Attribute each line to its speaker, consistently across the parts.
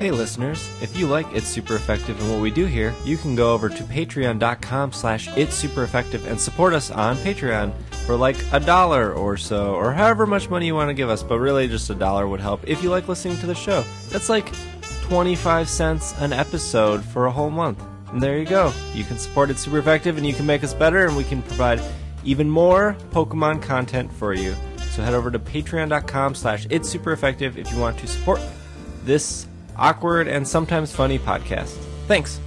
Speaker 1: Hey listeners, if you like It's Super Effective and what we do here, you can go over to patreon.com slash it's super effective and support us on Patreon for like a dollar or so, or however much money you want to give us, but really just a dollar would help if you like listening to the show. That's like 25 cents an episode for a whole month. And there you go. You can support It's super effective and you can make us better and we can provide even more Pokemon content for you. So head over to patreon.com slash it's super effective if you want to support this awkward and sometimes funny podcast. Thanks.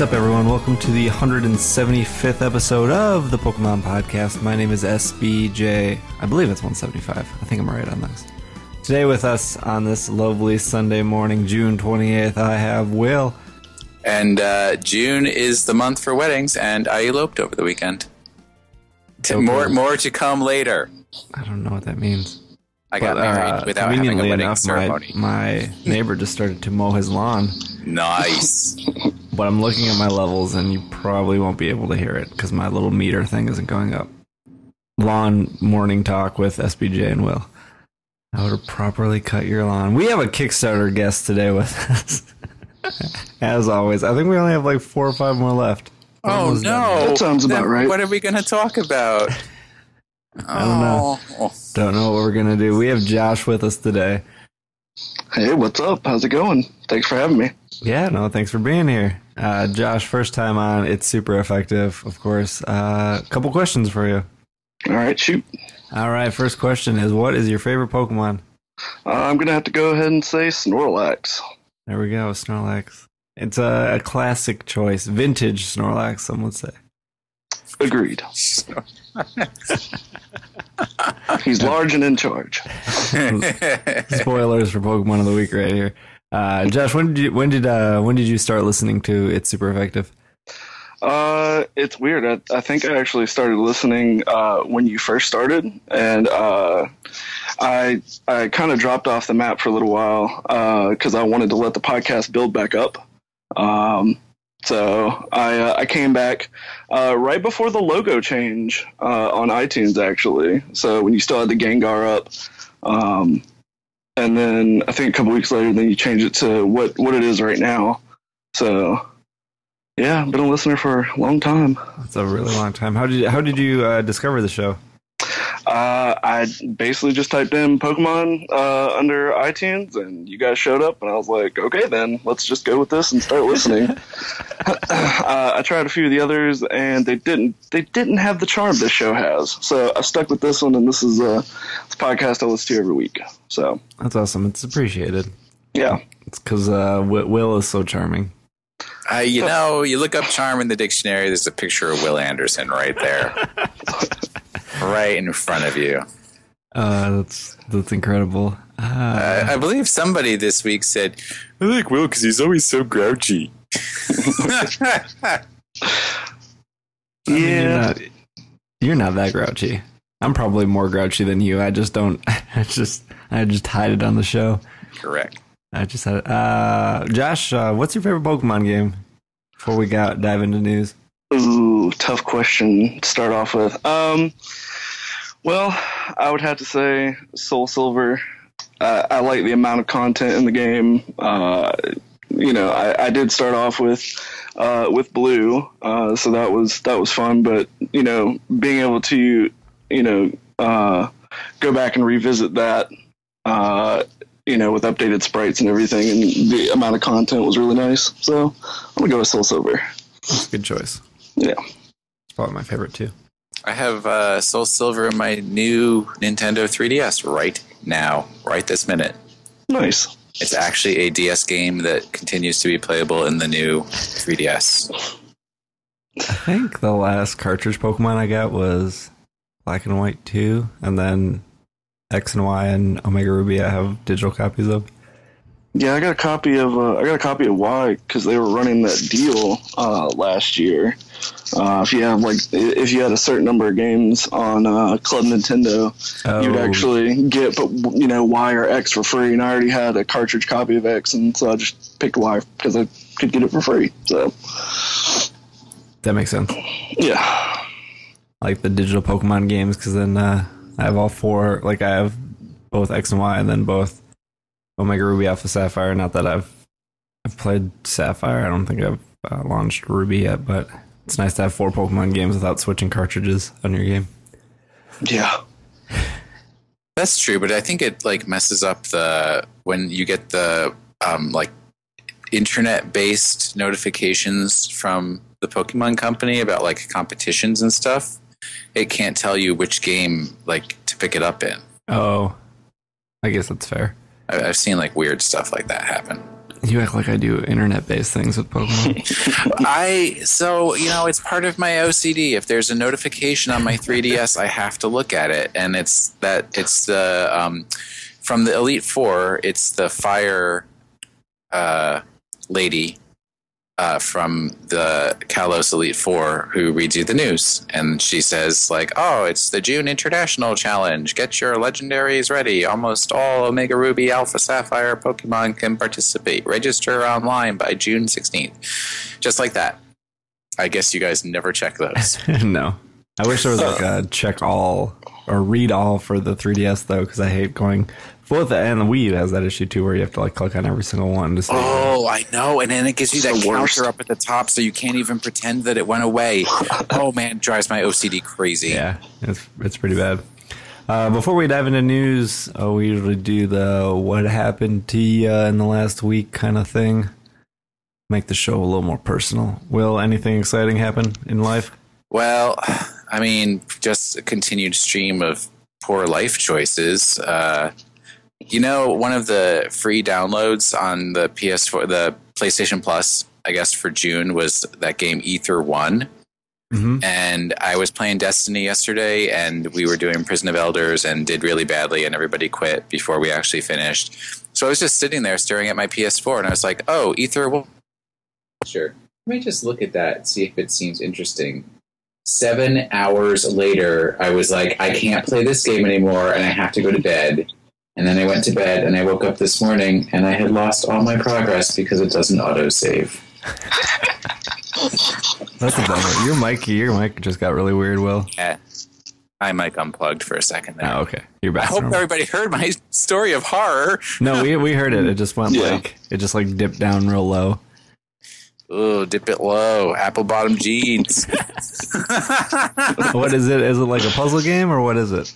Speaker 1: What's up, everyone? Welcome to the 175th episode of the Pokemon Podcast. My name is SBJ. I believe it's 175. I think I'm right on this. Today, with us on this lovely Sunday morning, June 28th, I have Will.
Speaker 2: And uh, June is the month for weddings, and I eloped over the weekend.
Speaker 1: Okay.
Speaker 2: More, more to come later.
Speaker 1: I don't know what that means.
Speaker 2: I got
Speaker 1: But,
Speaker 2: married
Speaker 1: uh,
Speaker 2: without having a wedding
Speaker 1: enough,
Speaker 2: ceremony.
Speaker 1: My, my neighbor just started to mow his lawn,
Speaker 2: Nice.
Speaker 1: but I'm looking at my levels, and you probably won't be able to hear it because my little meter thing isn't going up. Lawn morning talk with SBJ and Will. How to properly cut your lawn. We have a Kickstarter guest today with us. As always, I think we only have like four or five more left. We're
Speaker 2: oh
Speaker 1: almost done.
Speaker 2: no!
Speaker 3: That sounds about
Speaker 2: Then
Speaker 3: right.
Speaker 2: What are we going to talk about?
Speaker 1: I don't know.
Speaker 2: Oh.
Speaker 1: Don't know what we're gonna do. We have Josh with us today.
Speaker 3: Hey, what's up? How's it going? Thanks for having me.
Speaker 1: Yeah, no, thanks for being here. Uh, Josh, first time on. It's super effective, of course. A uh, couple questions for you.
Speaker 3: All right, shoot.
Speaker 1: All right, first question is what is your favorite Pokemon?
Speaker 3: Uh, I'm gonna have to go ahead and say Snorlax.
Speaker 1: There we go, Snorlax. It's a, a classic choice. Vintage Snorlax, some would say.
Speaker 3: Agreed. He's large and in charge.
Speaker 1: Spoilers for Pokemon of the week right here. Uh, Josh, when did you when did uh, when did you start listening to It's Super Effective?
Speaker 3: Uh, it's weird. I, I think I actually started listening uh, when you first started, and uh, I I kind of dropped off the map for a little while because I wanted to let the podcast build back up. Um, so I uh, I came back uh, right before the logo change uh, on iTunes actually. So when you still had the Gengar up, um, and then I think a couple weeks later, then you changed it to what what it is right now. So yeah, I've been a listener for a long time.
Speaker 1: It's a really long time. How did you, how did you uh, discover the show?
Speaker 3: Uh, I basically just typed in Pokemon uh, under iTunes, and you guys showed up, and I was like, okay, then let's just go with this and start listening. uh, I tried a few of the others, and they didn't they didn't have the charm this show has. So I stuck with this one, and this is uh, podcast I listen to every week. So
Speaker 1: That's awesome. It's appreciated.
Speaker 3: yeah,
Speaker 1: It's because uh, Will is so charming.
Speaker 2: Uh, you know, you look up charm in the dictionary, there's a picture of Will Anderson right there. right in front of you.
Speaker 1: Uh, that's that's incredible. Uh,
Speaker 2: Uh, I believe somebody this week said, I like Will because he's always so grouchy.
Speaker 1: I mean, you're
Speaker 3: yeah.
Speaker 1: not, you're not that grouchy. I'm probably more grouchy than you. I just don't. I just I just hide it on the show.
Speaker 2: Correct.
Speaker 1: I just had. Uh, Josh, uh, what's your favorite Pokemon game? Before we got dive into news.
Speaker 3: Ooh, tough question to start off with. Um, well, I would have to say Soul Silver. Uh, I like the amount of content in the game. Uh, you know, I, I did start off with uh, with Blue, uh, so that was that was fun. But you know, being able to you know uh, go back and revisit that. Uh, you know, with updated sprites and everything, and the amount of content was really nice. So I'm gonna go with Soul Silver.
Speaker 1: Good choice.
Speaker 3: Yeah.
Speaker 1: It's probably my favorite too.
Speaker 2: I have uh, Soul Silver in my new Nintendo 3DS right now, right this minute.
Speaker 3: Nice.
Speaker 2: It's actually a DS game that continues to be playable in the new 3DS.
Speaker 1: I think the last cartridge Pokemon I got was Black and White 2, and then X and Y and Omega Ruby I have digital copies of.
Speaker 3: Yeah, I got a copy of uh, I got a copy of Y because they were running that deal uh, last year. Uh, if you have like if you had a certain number of games on uh, Club Nintendo, you'd
Speaker 1: Oh.
Speaker 3: actually get but you know Y or X for free. And I already had a cartridge copy of X, and so I just picked Y because I could get it for free. So
Speaker 1: That makes sense.
Speaker 3: yeah, I
Speaker 1: Like the digital Pokemon games, because then uh, I have all four. Like I have both X and Y, and then both Omega Ruby, Alpha Sapphire. Not that I've I've played Sapphire. I don't think I've uh, launched Ruby yet, but it's nice to have four Pokemon games without switching cartridges on your game.
Speaker 3: yeah,
Speaker 2: That's true, but I think it like messes up the when you get the um, like internet based notifications from the Pokemon Company about like competitions and stuff. It can't tell you which game like to pick it up in.
Speaker 1: Oh, I guess that's fair.
Speaker 2: I- I've seen like weird stuff like that happen.
Speaker 1: You act like I do internet-based things with Pokemon.
Speaker 2: I so you know it's part of my OCD. If there's a notification on my 3DS, I have to look at it, and it's that it's the um, from the Elite Four. It's the fire uh, lady uh, from the Kalos Elite Four who reads you the news, and she says like, "Oh, it's the June International Challenge. Get your legendaries ready. Almost all Omega Ruby, Alpha Sapphire Pokemon can participate. Register online by June 16th." Just like that. I guess you guys never check those.
Speaker 1: no, I wish there was like a check all or read all for the 3DS though, because I hate going. Both the and the Wii U has that issue too, where you have to like click on every single one to see.
Speaker 2: Oh, I know. And then it gives you that
Speaker 3: It's worst.
Speaker 2: counter up at the top so you can't even pretend that it went away. oh, man, drives my OCD crazy.
Speaker 1: Yeah, it's it's pretty bad. Uh, before we dive into news, uh, we usually do the "What happened to you in the last week" kind of thing. Make the show a little more personal. Will anything exciting happen in life?
Speaker 2: Well, I mean, just a continued stream of poor life choices. You know, one of the free downloads on the PS4, the PlayStation Plus, I guess for June was that game Ether One.
Speaker 1: Mm-hmm.
Speaker 2: and I was playing Destiny yesterday, and we were doing Prison of Elders, and did really badly, and everybody quit before we actually finished. So I was just sitting there staring at my PS4, and I was like, "Oh, Ether, well, sure. Let me just look at that and see if it seems interesting." Seven hours later, I was like, "I can't play this game anymore, and I have to go to bed." And then I went to bed, and I woke up this morning, and I had lost all my progress because it doesn't autosave.
Speaker 1: That's the bummer. Your mic, your mic just got really weird. Will.
Speaker 2: Yeah. I mic unplugged for a second there.
Speaker 1: Oh, okay. You're
Speaker 2: I
Speaker 1: back. to
Speaker 2: hope
Speaker 1: normal.
Speaker 2: everybody heard my story of horror.
Speaker 1: No, we we heard it. It just went
Speaker 3: Yeah.
Speaker 1: like it just like dipped down real low.
Speaker 2: Oh, dip it low. Apple bottom jeans.
Speaker 1: what is it? Is it like a puzzle game or what is it?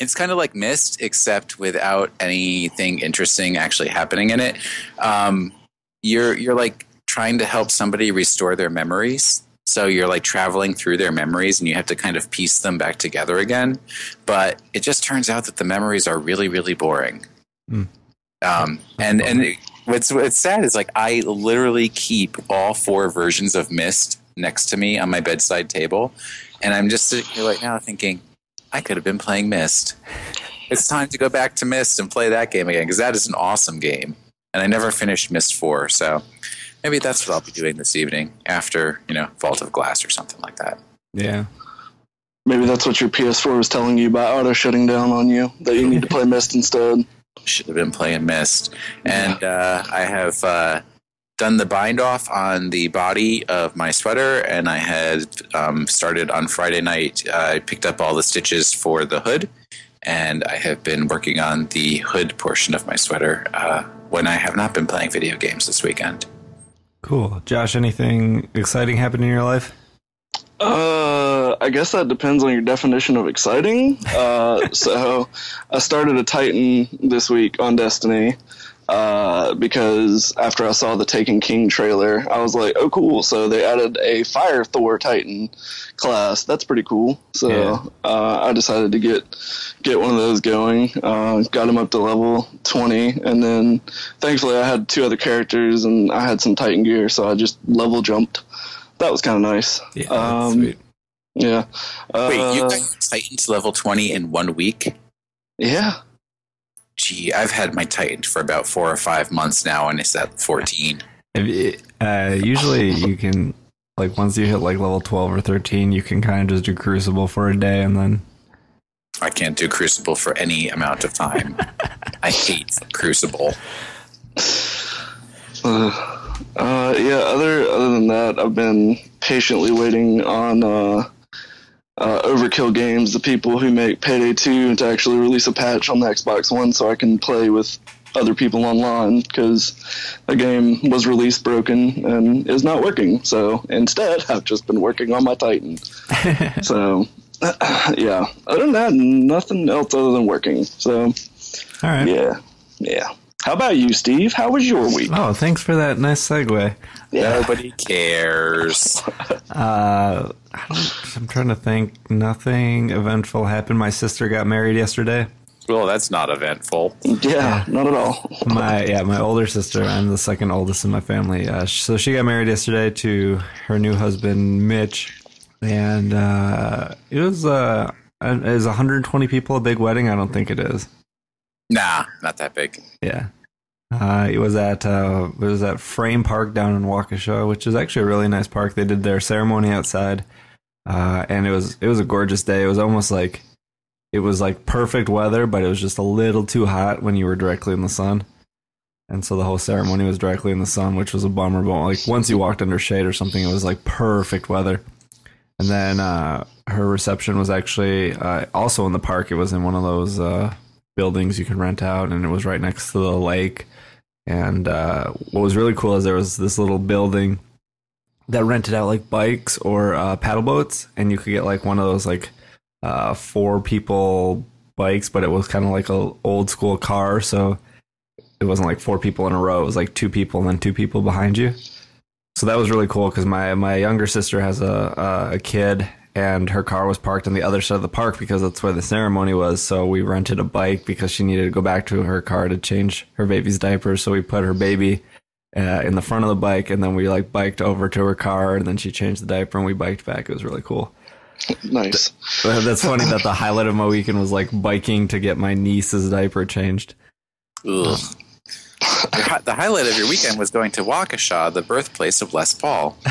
Speaker 2: It's kind of like Myst, except without anything interesting actually happening in it. Um, you're you're like trying to help somebody restore their memories. So you're like traveling through their memories, and you have to kind of piece them back together again. But it just turns out that the memories are really, really boring.
Speaker 1: Hmm.
Speaker 2: Um, and and it- what's what's sad is like I literally keep all four versions of Myst next to me on my bedside table, and I'm just sitting here right now thinking, I could have been playing Myst. It's time to go back to Myst and play that game again because that is an awesome game. And I never finished Myst 4, so maybe that's what I'll be doing this evening after, you know, Vault of Glass or something like that.
Speaker 1: Yeah.
Speaker 3: maybe that's what your PS4 was telling you about auto shutting down on you. That you need to play Myst instead.
Speaker 2: Should have been playing Myst. And uh, I have uh, done the bind off on the body of my sweater, and I had um, started on Friday night. I picked up all the stitches for the hood, and I have been working on the hood portion of my sweater uh, when I have not been playing video games this weekend.
Speaker 1: Cool. Josh, anything exciting happened in your life?
Speaker 3: Uh, I guess that depends on your definition of exciting. Uh, so I started a Titan this week on Destiny. Uh, because after I saw the Taken King trailer, I was like, "Oh, cool!" So they added a Fire Thor Titan class. That's pretty cool. So
Speaker 4: Yeah.
Speaker 3: uh, I decided to get get one of those going. Uh, got him up to level twenty, and then thankfully I had two other characters, and I had some Titan gear, so I just level jumped. That was kind of nice.
Speaker 4: Yeah, that's
Speaker 3: Um,
Speaker 4: sweet.
Speaker 3: Yeah.
Speaker 2: Wait, you
Speaker 3: Uh,
Speaker 2: got Titan to level 20 in one week?
Speaker 3: yeah.
Speaker 2: Gee, I've had my Titan for about four or five months now, and it's at 14.
Speaker 1: Uh, usually you can like once you hit like level 12 or 13 you can kind of just do crucible for a day and then
Speaker 2: I can't do Crucible for any amount of time. I hate Crucible.
Speaker 3: Uh, uh, yeah. Other other than that, I've been patiently waiting on uh, Overkill Games, the people who make Payday Two, to actually release a patch on the Xbox One, so I can play with other people online because the game was released broken and is not working. So instead, I've just been working on my Titan. so yeah. Other than that, nothing else other than working. So
Speaker 1: all right
Speaker 3: yeah, yeah. How about you, Steve? How was your week?
Speaker 1: oh thanks for that nice segue
Speaker 3: Yeah.
Speaker 2: Nobody cares.
Speaker 1: uh I don't, i'm trying to think nothing eventful happened my sister got married yesterday
Speaker 2: Well, that's not eventful.
Speaker 3: Yeah, not at all.
Speaker 1: my yeah my older sister i'm the second oldest in my family uh, so she got married yesterday to her new husband mitch and uh it was uh is 120 people a big wedding i don't think it is
Speaker 2: Nah, not that big.
Speaker 1: Yeah. Uh, it was at uh, it was at Frame Park down in Waukesha, which is actually a really nice park. They did their ceremony outside, uh, and it was it was a gorgeous day. It was almost like it was like perfect weather, but it was just a little too hot when you were directly in the sun. And so the whole ceremony was directly in the sun, which was a bummer. But like once you walked under shade or something, it was like perfect weather. And then uh, her reception was actually uh, also in the park. It was in one of those uh, buildings you can rent out, and it was right next to the lake. And uh, what was really cool is there was this little building that rented out like bikes or uh, paddle boats, and you could get like one of those like uh, four people bikes, but it was kind of like a old school car, so it wasn't like four people in a row. It was like two people and then two people behind you. So that was really cool because my my younger sister has a a kid and her car was parked on the other side of the park because that's where the ceremony was. So we rented a bike because she needed to go back to her car to change her baby's diapers. So we put her baby uh, in the front of the bike, and then we like biked over to her car, and then she changed the diaper, and we biked back. It was really cool.
Speaker 3: Nice.
Speaker 1: Uh, That's funny that the highlight of my weekend was like biking to get my niece's diaper changed.
Speaker 2: Ugh. Hi- the highlight of your weekend was going to Waukesha, the birthplace of Les Paul.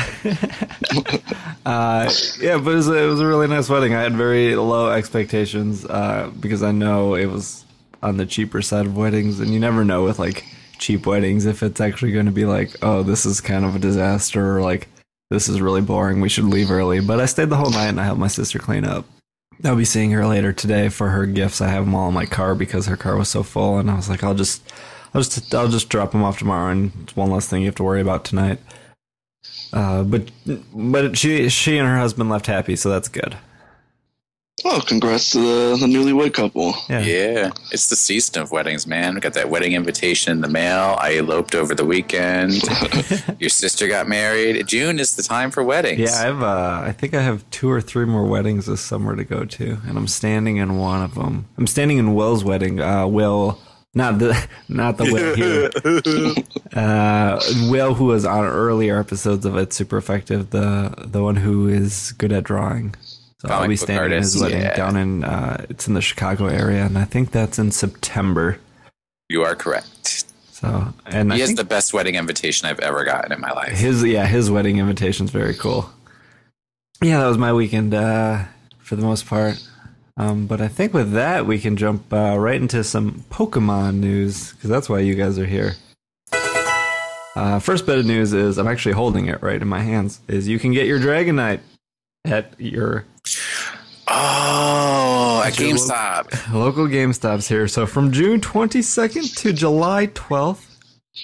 Speaker 1: Uh, yeah, but it was, a, it was a really nice wedding. I had very low expectations uh, because I know it was on the cheaper side of weddings, and you never know with like cheap weddings if it's actually going to be like, oh, this is kind of a disaster, or like this is really boring. We should leave early. But I stayed the whole night and I helped my sister clean up. I'll be seeing her later today for her gifts. I have them all in my car because her car was so full, and I was like, I'll just, I'll just, I'll just drop them off tomorrow, and it's one less thing you have to worry about tonight. Uh, but but she she and her husband left happy, so that's good.
Speaker 3: Oh, congrats to the, the newlywed couple.
Speaker 1: Yeah.
Speaker 2: Yeah, it's the season of weddings, man. We got that wedding invitation in the mail. I eloped over the weekend. Your sister got married. June is the time for weddings.
Speaker 1: Yeah, I have. Uh, I think I have two or three more weddings this summer to go to, and I'm standing in one of them. I'm standing in Will's wedding. Uh, Will, not the not the Will here. Uh, Will, who was on earlier episodes of It's Super Effective, the the one who is good at drawing. So I'll be in his wedding
Speaker 2: yeah.
Speaker 1: down in. Uh, it's in the Chicago area, and I think that's in September.
Speaker 2: you are correct.
Speaker 1: So, and
Speaker 2: He
Speaker 1: I
Speaker 2: has the best wedding invitation I've ever gotten in my life.
Speaker 1: his yeah his wedding invitation's very cool yeah that was my weekend uh for the most part um but i think with that we can jump uh, right into some pokemon news because that's why you guys are here uh first bit of news is i'm actually holding it right in my hands is you can get your dragonite at your
Speaker 2: Oh, at
Speaker 1: lo-
Speaker 2: GameStop.
Speaker 1: local GameStops here. So from June 22nd to July 12th,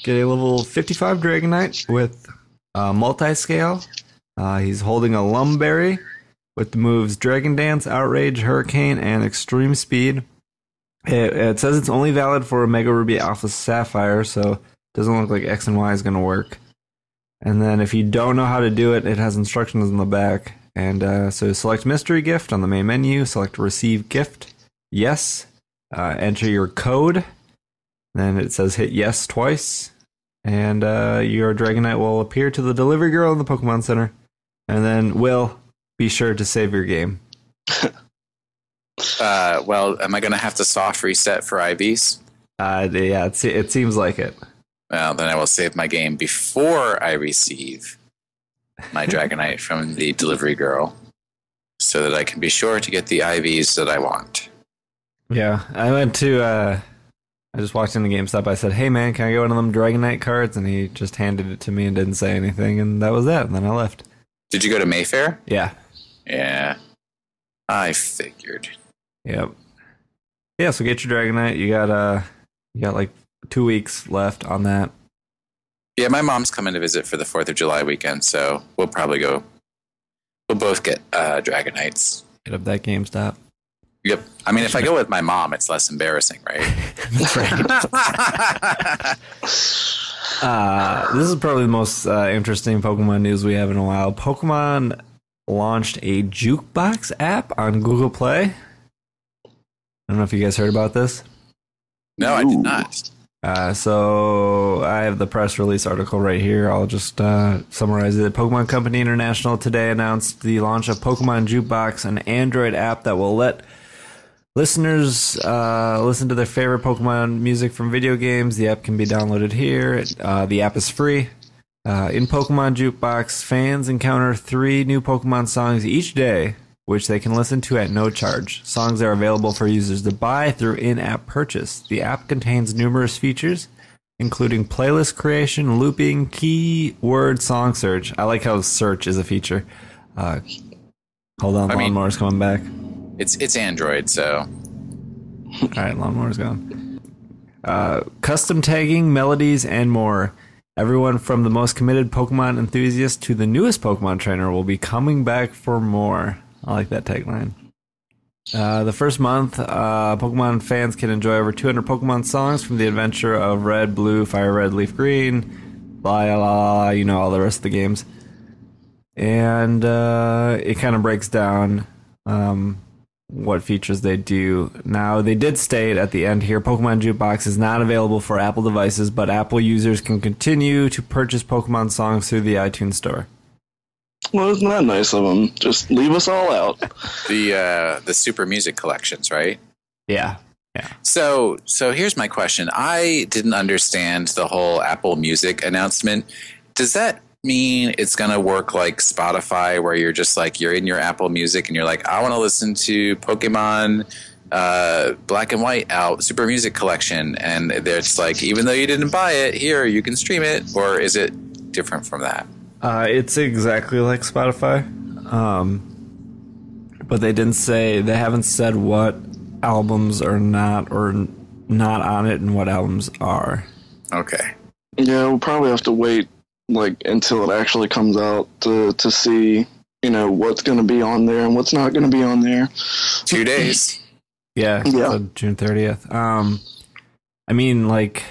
Speaker 1: get a level 55 Dragonite with uh, multi-scale. Uh, he's holding a Lum Berry with the moves Dragon Dance, Outrage, Hurricane, and Extreme Speed. It, it says it's only valid for Omega Ruby Alpha Sapphire, so it doesn't look like X and Y is going to work. And then if you don't know how to do it, it has instructions in the back. And uh, so select mystery gift on the main menu, select receive gift, yes, uh, enter your code. Then it says hit yes twice, and uh, your Dragonite will appear to the delivery girl in the Pokemon Center. And then will be sure to save your game.
Speaker 2: Uh, well, am I going to have to soft reset for IVs?
Speaker 1: Uh, yeah, it, it seems like it.
Speaker 2: Well, then I will save my game before I receive my Dragonite from the delivery girl so that I can be sure to get the IVs that I want.
Speaker 1: Yeah, I went to. Uh, I just walked into GameStop. I said, "Hey man, can I get one of them Dragonite cards?" And he just handed it to me and didn't say anything, and that was that. And then I left.
Speaker 2: Did you go to Mayfair?
Speaker 1: Yeah.
Speaker 2: Yeah. I figured.
Speaker 1: Yep. Yeah. So get your Dragonite. You got uh, you got like two weeks left on that.
Speaker 2: Yeah, my mom's coming to visit for the 4th of July weekend, so we'll probably go. We'll both get uh, Dragonites.
Speaker 1: Hit up that GameStop.
Speaker 2: Yep. I mean, if I go with my mom, it's less embarrassing, right?
Speaker 1: Right. uh, this is probably the most uh, interesting Pokemon news we have in a while. Pokemon launched a jukebox app on Google Play. I don't know if you guys heard about this.
Speaker 2: no, I did not.
Speaker 1: Uh, so I have the press release article right here. I'll just uh, summarize it. Pokemon Company International today announced the launch of Pokemon Jukebox, an Android app that will let listeners uh, listen to their favorite Pokemon music from video games. The app can be downloaded here. Uh, the app is free. Uh, in Pokemon Jukebox, fans encounter three new Pokemon songs each day, which they can listen to at no charge. Songs are available for users to buy through in app purchase. The app contains numerous features, including playlist creation, looping, keyword song search. I like how search is a feature. Uh, hold on,
Speaker 2: I mean-
Speaker 1: Lawnmower's coming back.
Speaker 2: It's it's Android, so
Speaker 1: All right, lawnmower's gone. Uh, custom tagging, melodies, and more. Everyone from the most committed Pokemon enthusiast to the newest Pokemon trainer will be coming back for more. I like that tagline. Uh, the first month, uh, Pokemon fans can enjoy over 200 Pokemon songs from the adventure of Red, Blue, Fire Red, Leaf Green, blah, blah, blah, you know, all the rest of the games. And uh, it kind of breaks down um, what features they do. Now, they did state at the end here Pokemon Jukebox is not available for Apple devices, but Apple users can continue to purchase Pokemon songs through the iTunes Store.
Speaker 3: Well, isn't that nice of them? Just leave us all out.
Speaker 2: the uh, the Super Music collections, right?
Speaker 1: Yeah. Yeah.
Speaker 2: So so here's my question. I didn't understand the whole Apple Music announcement. Does that mean it's going to work like Spotify where you're just like you're in your Apple Music and you're like I want to listen to Pokemon uh, Black and White out Super Music collection and it's like even though you didn't buy it, here you can stream it or is it different from that?
Speaker 1: Uh, it's exactly like Spotify. Um, but they didn't say, they haven't said what albums are not or not on it and what albums are.
Speaker 2: Okay.
Speaker 3: Yeah, we'll probably have to wait like until it actually comes out to to see you know what's going to be on there and what's not going to be on there.
Speaker 2: 2 days.
Speaker 1: Yeah,
Speaker 3: Yeah.
Speaker 1: so June thirtieth. Um, I mean, like,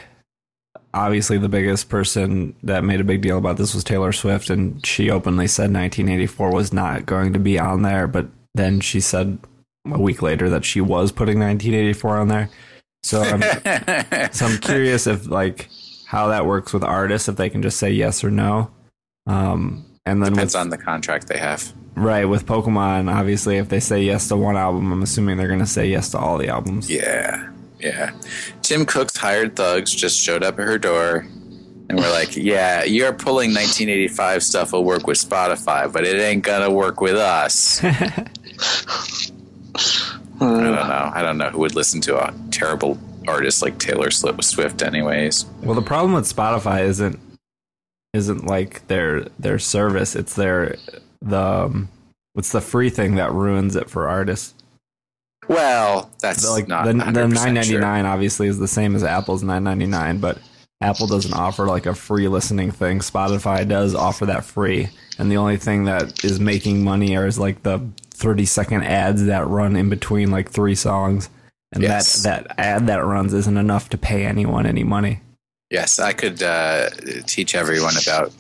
Speaker 1: obviously, the biggest person that made a big deal about this was Taylor Swift, and she openly said 1984 was not going to be on there. But then she said a week later that she was putting 1984 on there. So I'm, so I'm curious if like how that works with artists, if they can just say yes or no. Um, and then
Speaker 2: Depends
Speaker 1: with,
Speaker 2: on the contract they have.
Speaker 1: right with Pokemon, obviously, if they say yes to one album, I'm assuming they're going to say yes to all the albums.
Speaker 2: Yeah, yeah. Tim Cook's hired thugs just showed up at her door, and we're like, "Yeah, you're pulling 1985 stuff will work with Spotify, but it ain't gonna work with us." I don't know. I don't know who would listen to a terrible artist like Taylor Swift, anyways.
Speaker 1: Well, the problem with Spotify isn't isn't like their their service; it's their the um, it's the free thing that ruins it for artists.
Speaker 2: Well, that's
Speaker 1: The, like
Speaker 2: not
Speaker 1: the, the
Speaker 2: 100%
Speaker 1: nine ninety
Speaker 2: sure.
Speaker 1: obviously is the same as Apple's nine ninety nine, but Apple doesn't offer like a free listening thing. Spotify does offer that free, and the only thing that is making money are is like the thirty second ads that run in between like three songs, and
Speaker 2: Yes.
Speaker 1: that that ad that runs isn't enough to pay anyone any money.
Speaker 2: Yes, I could uh, teach everyone about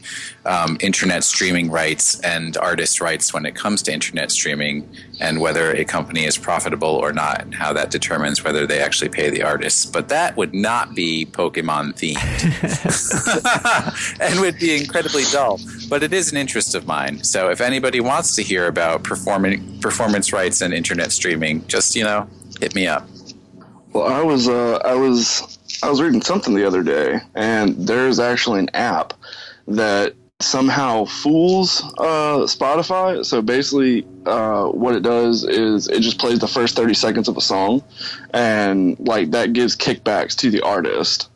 Speaker 2: um, internet streaming rights and artist rights when it comes to internet streaming and whether a company is profitable or not and how that determines whether they actually pay the artists. But that would not be Pokemon themed and would be incredibly dull. But it is an interest of mine. So if anybody wants to hear about performing, performance rights and internet streaming, just, you know, hit me up.
Speaker 3: Well, I was uh, I was I was reading something the other day, and there's actually an app that somehow fools uh, Spotify. So basically, uh, what it does is it just plays the first 30 seconds of a song, and like that gives kickbacks to the artist.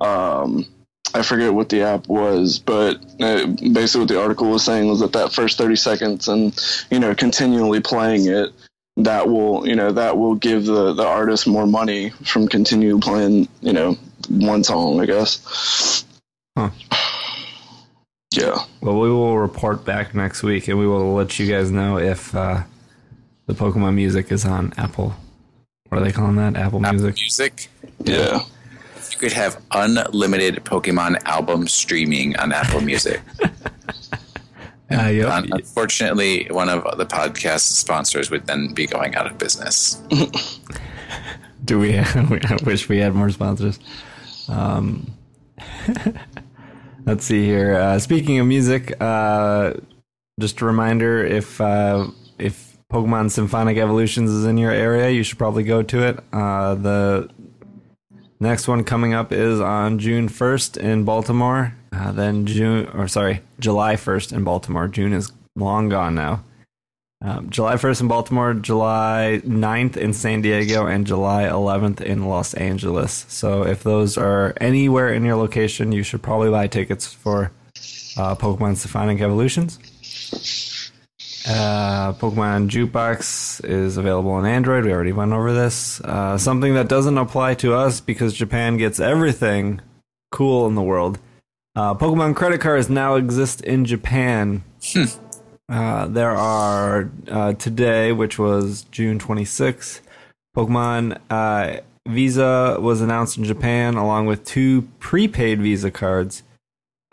Speaker 3: Um, I forget what the app was, but uh, basically what the article was saying was that that first 30 seconds and you know continually playing it that will you know that will give the the artist more money from continue playing you know one song i guess
Speaker 1: Huh.
Speaker 3: yeah
Speaker 1: Well, we will report back next week, and we will let you guys know if uh, the Pokemon music is on Apple. What are they calling that? Apple
Speaker 2: Apple
Speaker 1: Music.
Speaker 2: Music.
Speaker 3: yeah
Speaker 2: You could have unlimited Pokemon album streaming on Apple Music.
Speaker 1: Uh, yep.
Speaker 2: Un- unfortunately, one of the podcast sponsors would then be going out of business.
Speaker 1: Do we? I wish we had more sponsors. Um, let's see here. Uh, speaking of music, uh, just a reminder: if uh, if Pokemon Symphonic Evolutions is in your area, you should probably go to it. Uh, the next one coming up is on June first in Baltimore. Uh, then June, or sorry, July first in Baltimore. June is long gone now. Um, July 1st in Baltimore, July 9th in San Diego, and July 11th in Los Angeles. So if those are anywhere in your location, you should probably buy tickets for uh, Pokemon Symphonic Evolutions. Uh, Pokemon Jukebox is available on Android. We already went over this. Uh, something that doesn't apply to us because Japan gets everything cool in the world. Uh, Pokemon credit cards now exist in Japan. Uh, there are uh, today, which was June 26th, Pokemon uh, Visa was announced in Japan along with two prepaid Visa cards.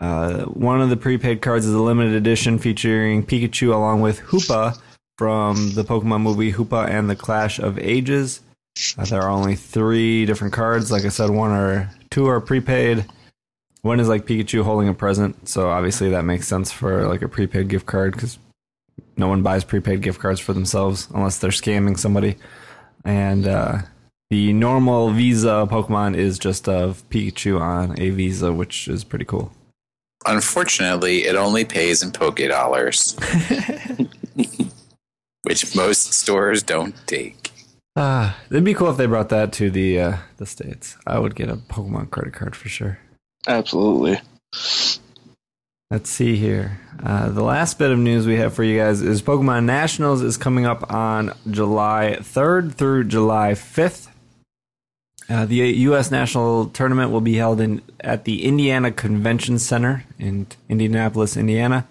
Speaker 1: Uh, one of the prepaid cards is a limited edition featuring Pikachu along with Hoopa from the Pokemon movie Hoopa and the Clash of Ages. Uh, there are only three different cards. Like I said, one or two are prepaid. One is like Pikachu holding a present, so obviously that makes sense for like a prepaid gift card because no one buys prepaid gift cards for themselves unless they're scamming somebody. And uh, the normal Visa Pokemon is just of Pikachu on a Visa, which is pretty cool.
Speaker 2: Unfortunately, it only pays in Poke Dollars, which most stores don't take.
Speaker 1: Ah, it'd be cool if they brought that to the uh, the states. I would get a Pokemon credit card for sure.
Speaker 3: Absolutely
Speaker 1: Let's see here. Uh, the last bit of news we have for you guys is Pokemon Nationals is coming up on July 3rd through July 5th. Uh, the U.S. National Tournament will be held in at the Indiana Convention Center in Indianapolis, Indiana.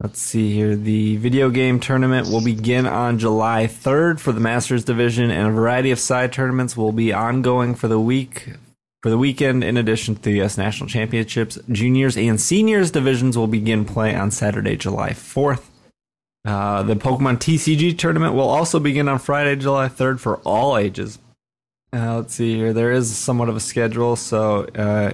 Speaker 1: Let's see here. The video game tournament will begin on July 3rd for the Masters Division, and a variety of side tournaments will be ongoing for the week for the weekend, in addition to the U.S. National Championships, juniors and seniors divisions will begin play on Saturday, July 4th. Uh, the Pokemon TCG tournament will also begin on Friday, July 3rd for all ages. Uh, let's see here. There is somewhat of a schedule, so uh,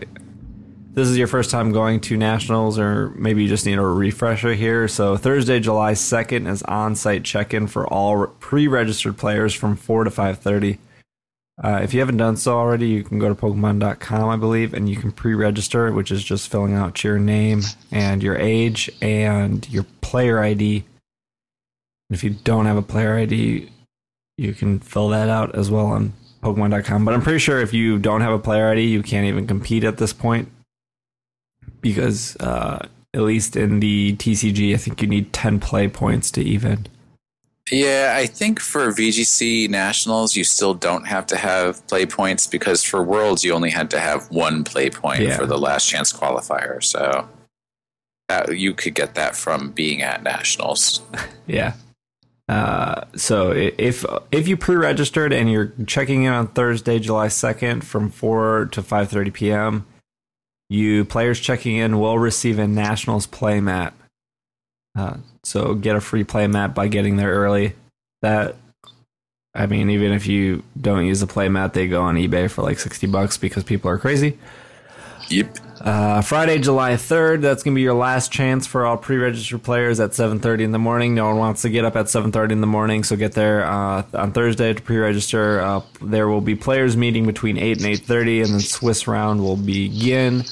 Speaker 1: this is your first time going to nationals, or maybe you just need a refresher here. So Thursday, July 2nd is on-site check-in for all pre-registered players from 4 to 5:30. Uh, if you haven't done so already, you can go to Pokemon.com, I believe, and you can pre register, which is just filling out your name and your age and your player ID. If you don't have a player ID, you can fill that out as well on Pokemon.com. But I'm pretty sure if you don't have a player ID, you can't even compete at this point because, uh, at least in the TCG, I think you need 10 play points to even.
Speaker 2: Yeah, I think for VGC Nationals, you still don't have to have play points because for Worlds, you only had to have one play point
Speaker 1: Yeah.
Speaker 2: for the last chance qualifier. So that, you could get that from being at Nationals.
Speaker 1: Yeah. Uh, so if if you pre-registered and you're checking in on Thursday, July 2nd from 4 to 5:30 p.m., you players checking in will receive a Nationals play mat. Uh, so get a free play mat by getting there early. That I mean, even if you don't use the play mat, they go on eBay for like 60 bucks because people are crazy.
Speaker 2: Yep.
Speaker 1: Uh, Friday, July 3rd, that's going to be your last chance for all pre-registered players at 7.30 in the morning. No one wants to get up at 7.30 in the morning, so get there uh, on Thursday to pre-register. Uh, there will be players meeting between 8 and 8.30, and then Swiss round will begin.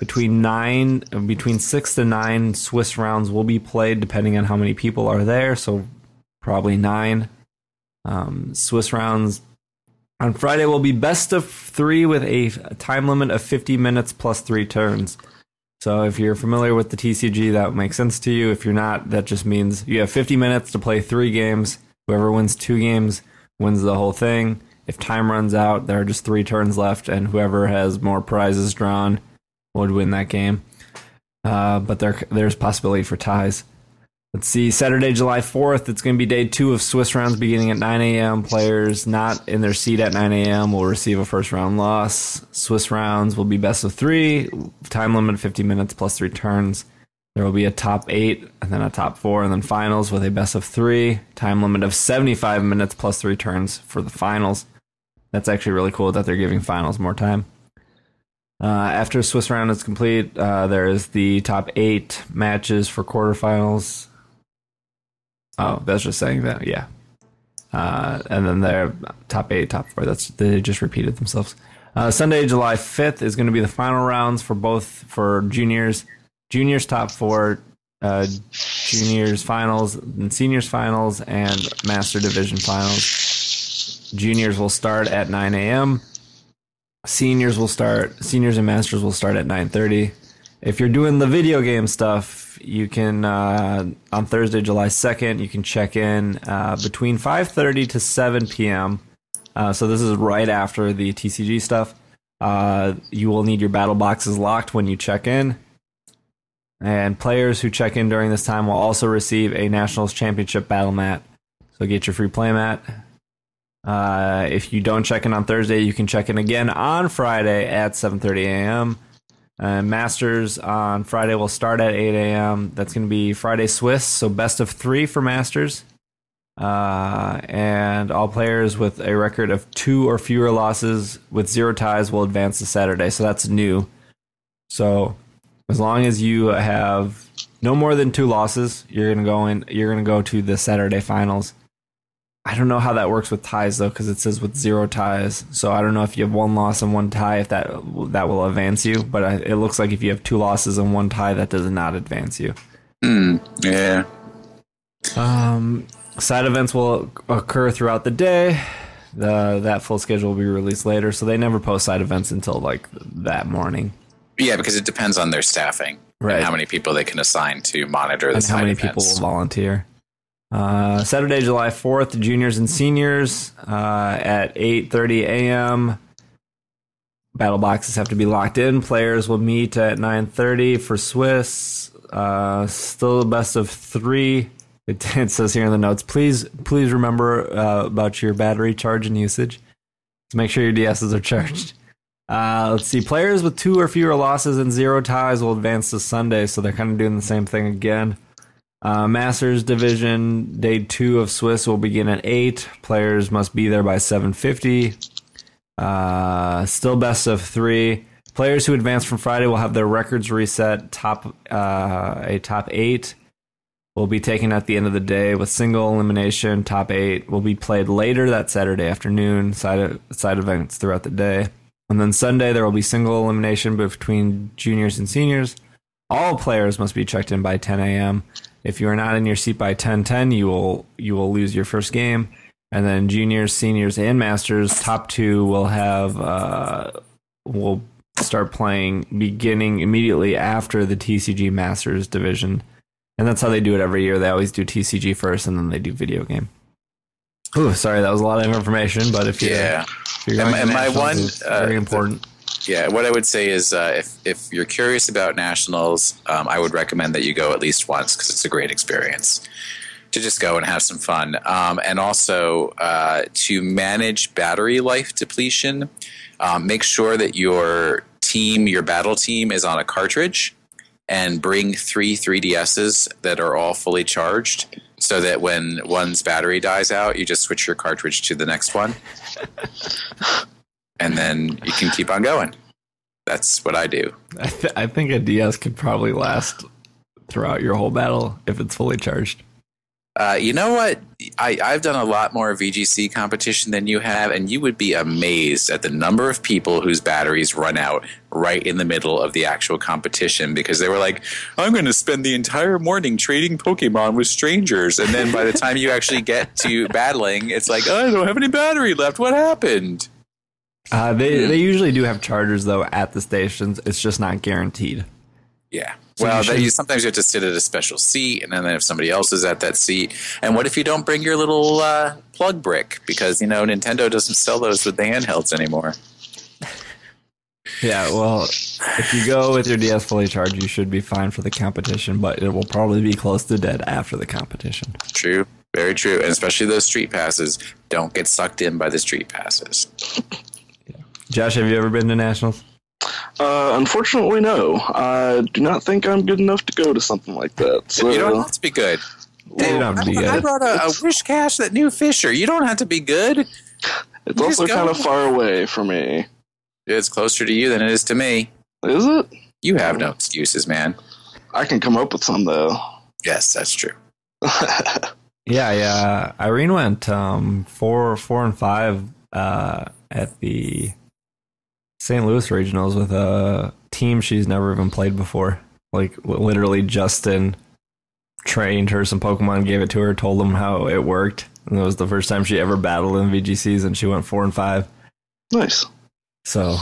Speaker 1: Between 9, uh, between 6 to 9 Swiss rounds will be played depending on how many people are there, so probably 9. Um, Swiss rounds on Friday will be best of three with a time limit of 50 minutes plus three turns. So if you're familiar with the TCG, that makes sense to you. If you're not, that just means you have 50 minutes to play three games. Whoever wins two games wins the whole thing. If time runs out, there are just three turns left, and whoever has more prizes drawn would win that game. Uh, but there, there's possibility for ties. Let's see, Saturday, July 4th, it's going to be day two of Swiss rounds beginning at 9 a.m. Players not in their seat at 9 a.m. will receive a first round loss. Swiss rounds will be best of three, time limit 50 minutes plus three turns. There will be a top eight, and then a top four, and then finals with a best of three, time limit of 75 minutes plus three turns for the finals. That's actually really cool that they're giving finals more time. Uh, after Swiss round is complete, uh, there is the top eight matches for quarterfinals. Oh, that's just saying that, yeah. Uh, and then their top eight, top four. That's they just repeated themselves. Uh, Sunday, July fifth is going to be the final rounds for both for juniors, juniors top four, uh, juniors finals, and seniors finals, and master division finals. Juniors will start at 9 a.m. Seniors will start. Seniors and masters will start at 9:30. If you're doing the video game stuff, you can uh, on Thursday, July 2nd, you can check in uh, between 5:30 to 7 p.m. Uh, so this is right after the TCG stuff. Uh, you will need your battle boxes locked when you check in. And players who check in during this time will also receive a Nationals Championship battle mat. So get your free play mat. Uh, if you don't check in on Thursday, you can check in again on Friday at 7:30 a.m. Uh, Masters on Friday will start at 8 a.m. That's going to be Friday Swiss, so best of three for Masters. Uh, and all players with a record of two or fewer losses with zero ties will advance to Saturday. So that's new. So as long as you have no more than two losses, you're gonna go in. You're gonna go to the Saturday finals. I don't know how that works with ties though, because it says with zero ties. So I don't know if you have one loss and one tie, if that that will advance you. But I, it looks like if you have two losses and one tie, that does not advance you.
Speaker 2: Hmm. Yeah.
Speaker 1: Um, side events will occur throughout the day. The that full schedule will be released later, so they never post side events until like that morning.
Speaker 2: Yeah, because it depends on their staffing.
Speaker 1: Right.
Speaker 2: And how many people they can assign to monitor the
Speaker 1: and how many
Speaker 2: events.
Speaker 1: people will volunteer. Uh, Saturday, July 4th, juniors and seniors uh, at 8.30 a.m. Battle boxes have to be locked in. Players will meet at 9.30 for Swiss. Uh, still the best of three. It, it says here in the notes, please please remember uh, about your battery charge and usage. To make sure your DSs are charged. Uh, let's see. Players with two or fewer losses and zero ties will advance to Sunday, so they're kind of doing the same thing again. Uh, Masters Division Day Two of Swiss will begin at eight. Players must be there by seven fifty. Uh, still best of three. Players who advance from Friday will have their records reset. Top uh, a top eight will be taken at the end of the day with single elimination. Top eight will be played later that Saturday afternoon. Side side events throughout the day, and then Sunday there will be single elimination between juniors and seniors. All players must be checked in by 10 a.m. If you are not in your seat by 10:10, you will you will lose your first game. And then juniors, seniors, and masters top two will have uh, will start playing beginning immediately after the TCG Masters division, and that's how they do it every year. They always do TCG first, and then they do video game. Ooh, sorry, that was a lot of information, but if you
Speaker 2: Yeah.
Speaker 1: if you're
Speaker 2: And
Speaker 1: going
Speaker 2: my-
Speaker 1: to
Speaker 2: and my one, uh,
Speaker 1: very important.
Speaker 2: Yeah, what I would say is uh, if if you're curious about nationals, um, I would recommend that you go at least once because it's a great experience. to just go and have some fun. Um, and also uh, to manage battery life depletion, um, make sure that your team, your battle team, is on a cartridge and bring three 3DSs that are all fully charged so that when one's battery dies out, you just switch your cartridge to the next one. and then you can keep on going. That's what I do.
Speaker 1: I, th- I think a DS could probably last throughout your whole battle if it's fully charged.
Speaker 2: Uh, you know what? I, I've done a lot more VGC competition than you have, and you would be amazed at the number of people whose batteries run out right in the middle of the actual competition because they were like, I'm going to spend the entire morning trading Pokemon with strangers. And then by the time you actually get to battling, it's like, oh, I don't have any battery left. What happened?
Speaker 1: Uh, they they usually do have chargers though at the stations. It's just not guaranteed.
Speaker 2: Yeah.
Speaker 1: So
Speaker 2: well,
Speaker 1: you should-
Speaker 2: you, sometimes you have to sit at a special seat, and then if somebody else is at that seat, and what if you don't bring your little uh, plug brick because you know Nintendo doesn't sell those with the handhelds anymore.
Speaker 1: Yeah, well, if you go with your DS fully charged, you should be fine for the competition, but it will probably be close to dead after the competition.
Speaker 2: True, very true, and especially those street passes. Don't get sucked in by the street passes.
Speaker 1: Josh, have you ever been to nationals?
Speaker 3: Uh, unfortunately, no. I do not think I'm good enough to go to something like that. So,
Speaker 2: you don't have to be good.
Speaker 1: You don't have to be
Speaker 2: I, I brought a, a Whiscash that knew Fissure. You don't have to be good.
Speaker 3: it's
Speaker 2: just
Speaker 3: also kind of far away for me.
Speaker 2: It's closer to you than it is to me.
Speaker 3: Is it?
Speaker 2: You have no excuses, man.
Speaker 3: I can come up with some though.
Speaker 2: Yes, that's true.
Speaker 1: Yeah, yeah. Irene went um, four, four and five uh, at the St. Louis regionals with a team she's never even played before. Like literally, Justin trained her some Pokemon, gave it to her, told them how it worked, and it was the first time she ever battled in VGCs, and she went four and five.
Speaker 3: nice.
Speaker 1: So,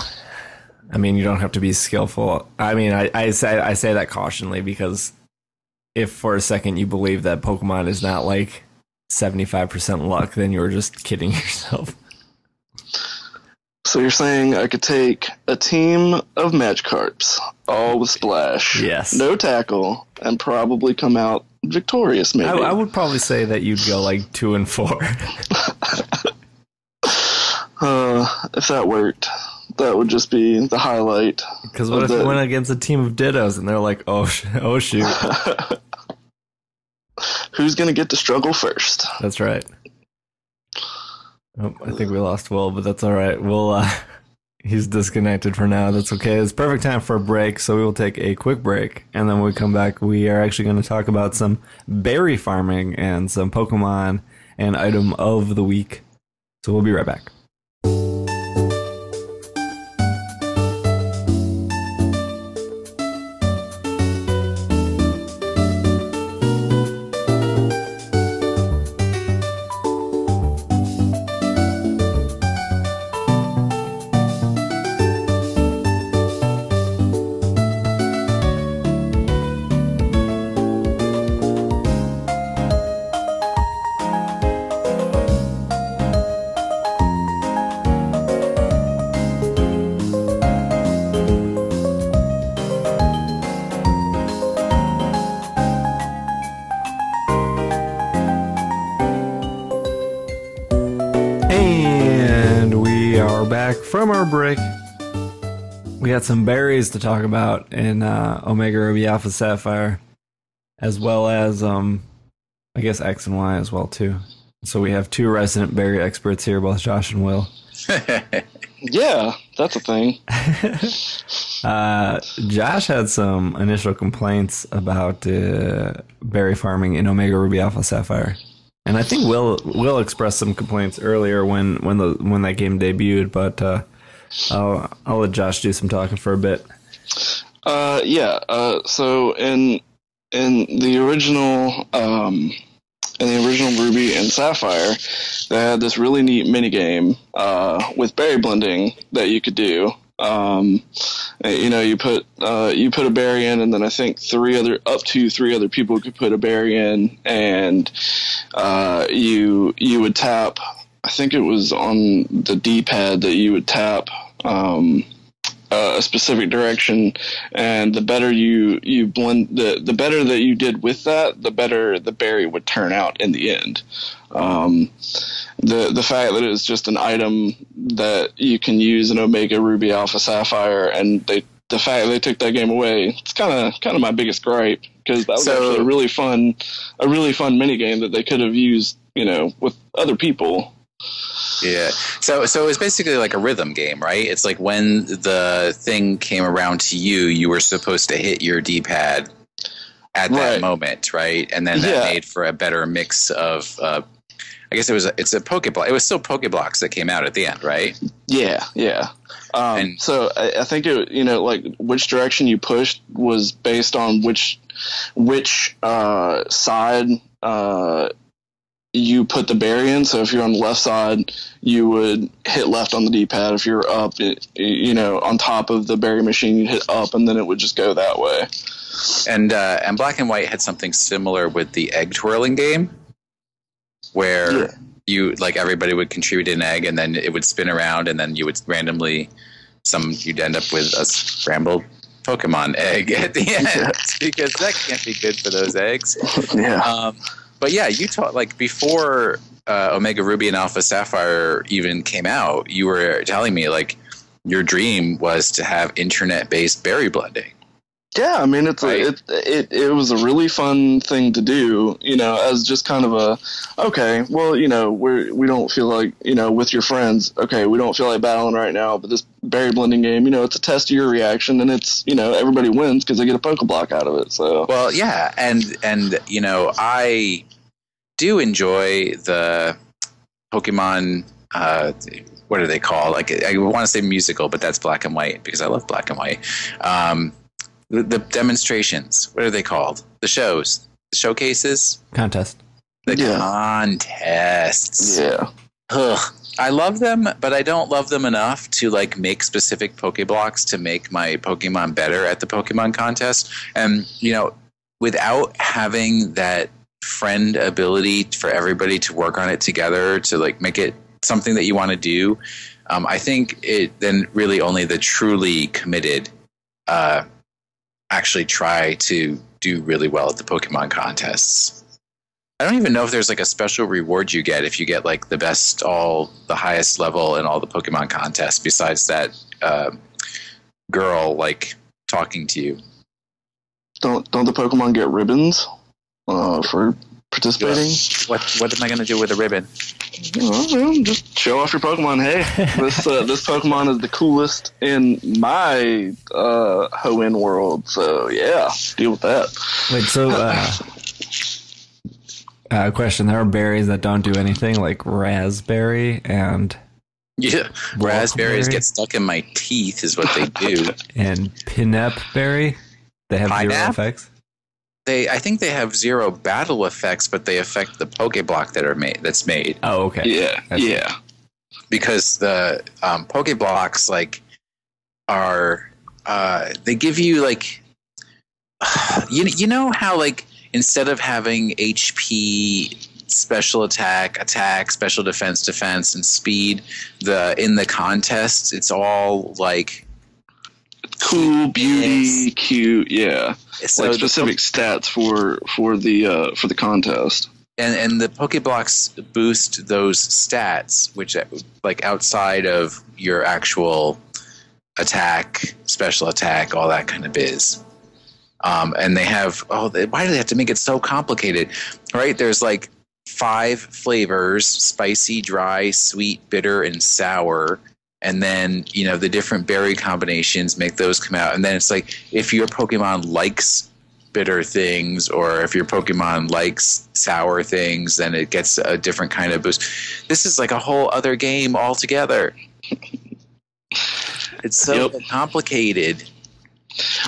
Speaker 1: I mean, you don't have to be skillful. I mean, I, I say I say that cautionally because if for a second you believe that Pokemon is not like seventy five percent luck, then you're just kidding yourself.
Speaker 3: So you're saying I could take a team of Magikarps, all with Splash,
Speaker 1: Yes.
Speaker 3: no tackle, and probably come out victorious. Maybe.
Speaker 1: I, I would probably say that you'd go like two and four.
Speaker 3: Uh, if that worked, that would just be the highlight.
Speaker 1: Because what if
Speaker 3: The-
Speaker 1: you went against a team of Dittos and they're like, oh, sh- oh shoot,
Speaker 3: Who's gonna get to struggle first?
Speaker 1: that's right. Oh, I think we lost Will, but that's all right. We'll uh, he's disconnected for now. That's okay. It's perfect time for a break, so we will take a quick break, and then when we come back, we are actually going to talk about some berry farming and some Pokemon and item of the week. So we'll be right back. Our break. We got some berries to talk about in uh, Omega Ruby Alpha Sapphire, as well as um, I guess X and Y as well too. So we have two resident berry experts here, both Josh and Will.
Speaker 3: Yeah, that's a thing.
Speaker 1: Uh, Josh had some initial complaints about uh, berry farming in Omega Ruby Alpha Sapphire, and I think Will Will expressed some complaints earlier when when the when that game debuted. But uh, I'll I'll let Josh do some talking for a bit.
Speaker 3: Uh, yeah. Uh, so in in the original um, in the original Ruby and Sapphire, they had this really neat mini game uh, with berry blending that you could do. Um, uh, you know, you put uh, you put a berry in, and then I think three other up to three other people could put a berry in, and uh, you you would tap. I think it was on the D pad that you would tap. Um, a specific direction, and the better you you blend the the better that you did with that, the better the berry would turn out in the end. Um, the the fact that it's just an item that you can use in Omega Ruby Alpha Sapphire, and they the fact that they took that game away, it's kind of kind of my biggest gripe because that was
Speaker 2: So-
Speaker 3: actually a really fun a really fun mini game that they could have used, you know, with other people.
Speaker 2: Yeah. So so it's basically like a rhythm game, right? It's like when the thing came around to you, you were supposed to hit your D-pad at that
Speaker 3: Right.
Speaker 2: moment, right? And then that
Speaker 3: Yeah.
Speaker 2: made for a better mix of. Uh, I guess it was a, it's a Pokeblock. It was still Pokeblocks that came out at the end, right?
Speaker 3: Yeah, yeah. Um,
Speaker 2: And-
Speaker 3: so I, I think it, you know, like which direction you pushed was based on which which uh, side uh, you put the berry in. So if you're on the left side, you would hit left on the D-pad. If you're up, it, you know, on top of the berry machine, you'd hit up, and then it would just go that way.
Speaker 2: And uh, and Black and White had something similar with the egg twirling game, where
Speaker 3: Yeah.
Speaker 2: you like everybody would contribute an egg, and then it would spin around, and then you would randomly some you'd end up with a scrambled Pokemon egg at the end
Speaker 3: Yeah.
Speaker 2: because that can't be good for those eggs.
Speaker 3: yeah.
Speaker 2: Um, but yeah, you taught like before uh, Omega Ruby and Alpha Sapphire even came out, you were telling me like your dream was to have internet based berry blending.
Speaker 3: Yeah, I mean it's
Speaker 2: Right.
Speaker 3: a, it, it it was a really fun thing to do, you know, as just kind of a okay, well, you know, we're we don't feel like, you know, with your friends, okay, we don't feel like battling right now, but this berry blending game, you know, it's a test of your reaction and it's, you know, everybody wins because they get a Pokeblock out of it. So,
Speaker 2: Well, yeah, and and you know, I do enjoy the Pokemon. Uh, what are they called? Like I want to say musical, but that's black and white because I love black and white. Um, the, the demonstrations. What are they called? The shows, the showcases,
Speaker 1: Contest.
Speaker 2: the
Speaker 3: Yeah.
Speaker 2: contests.
Speaker 3: yeah.
Speaker 2: Ugh. I love them, but I don't love them enough to like make specific Pokeblocks to make my Pokemon better at the Pokemon contest. And you know, without having that friend ability for everybody to work on it together to like make it something that you want to do, um, I think it then really only the truly committed uh, actually try to do really well at the Pokemon contests. I don't even know if there's like a special reward you get if you get like the best, all the highest level in all the Pokemon contests. Besides that uh, girl like talking to you.
Speaker 3: Don't don't the Pokemon get ribbons uh, for participating?
Speaker 2: What what am I going to do with a ribbon?
Speaker 3: Well, well, just show off your Pokemon. Hey, this uh, this Pokemon is the coolest in my uh, Hoenn world. So yeah, deal with that.
Speaker 1: Wait, so uh, uh, question: There are berries that don't do anything, like raspberry and
Speaker 2: Yeah, raspberries
Speaker 1: Wolfberry?
Speaker 2: get stuck in my teeth is what they do.
Speaker 1: and pinap berry. They have zero
Speaker 2: Pinap?
Speaker 1: effects.
Speaker 2: They I think they have zero battle effects, but they affect the Pokeblock that are made that's made.
Speaker 1: Oh, okay.
Speaker 3: Yeah,
Speaker 1: That's-
Speaker 3: yeah,
Speaker 2: because the um, Pokeblocks like are uh, they give you like you you know how like instead of having HP special attack attack special defense defense and speed the in the contests it's all like
Speaker 3: cool, beauty,
Speaker 2: Yes.
Speaker 3: cute. Yeah,
Speaker 2: so
Speaker 3: like
Speaker 2: the
Speaker 3: specific stats for for the uh, for the contest.
Speaker 2: and and the Pokeblocks boost those stats, which like outside of your actual attack, special attack, all that kind of biz. Um, and they have oh, they, why do they have to make it so complicated? Right? There's like five flavors: spicy, dry, sweet, bitter, and sour. And then you know the different berry combinations make those come out, and then it's like if your Pokemon likes bitter things or if your pokemon likes sour things then it gets a different kind of boost. This is like a whole other game altogether. It's so
Speaker 3: Yep.
Speaker 2: complicated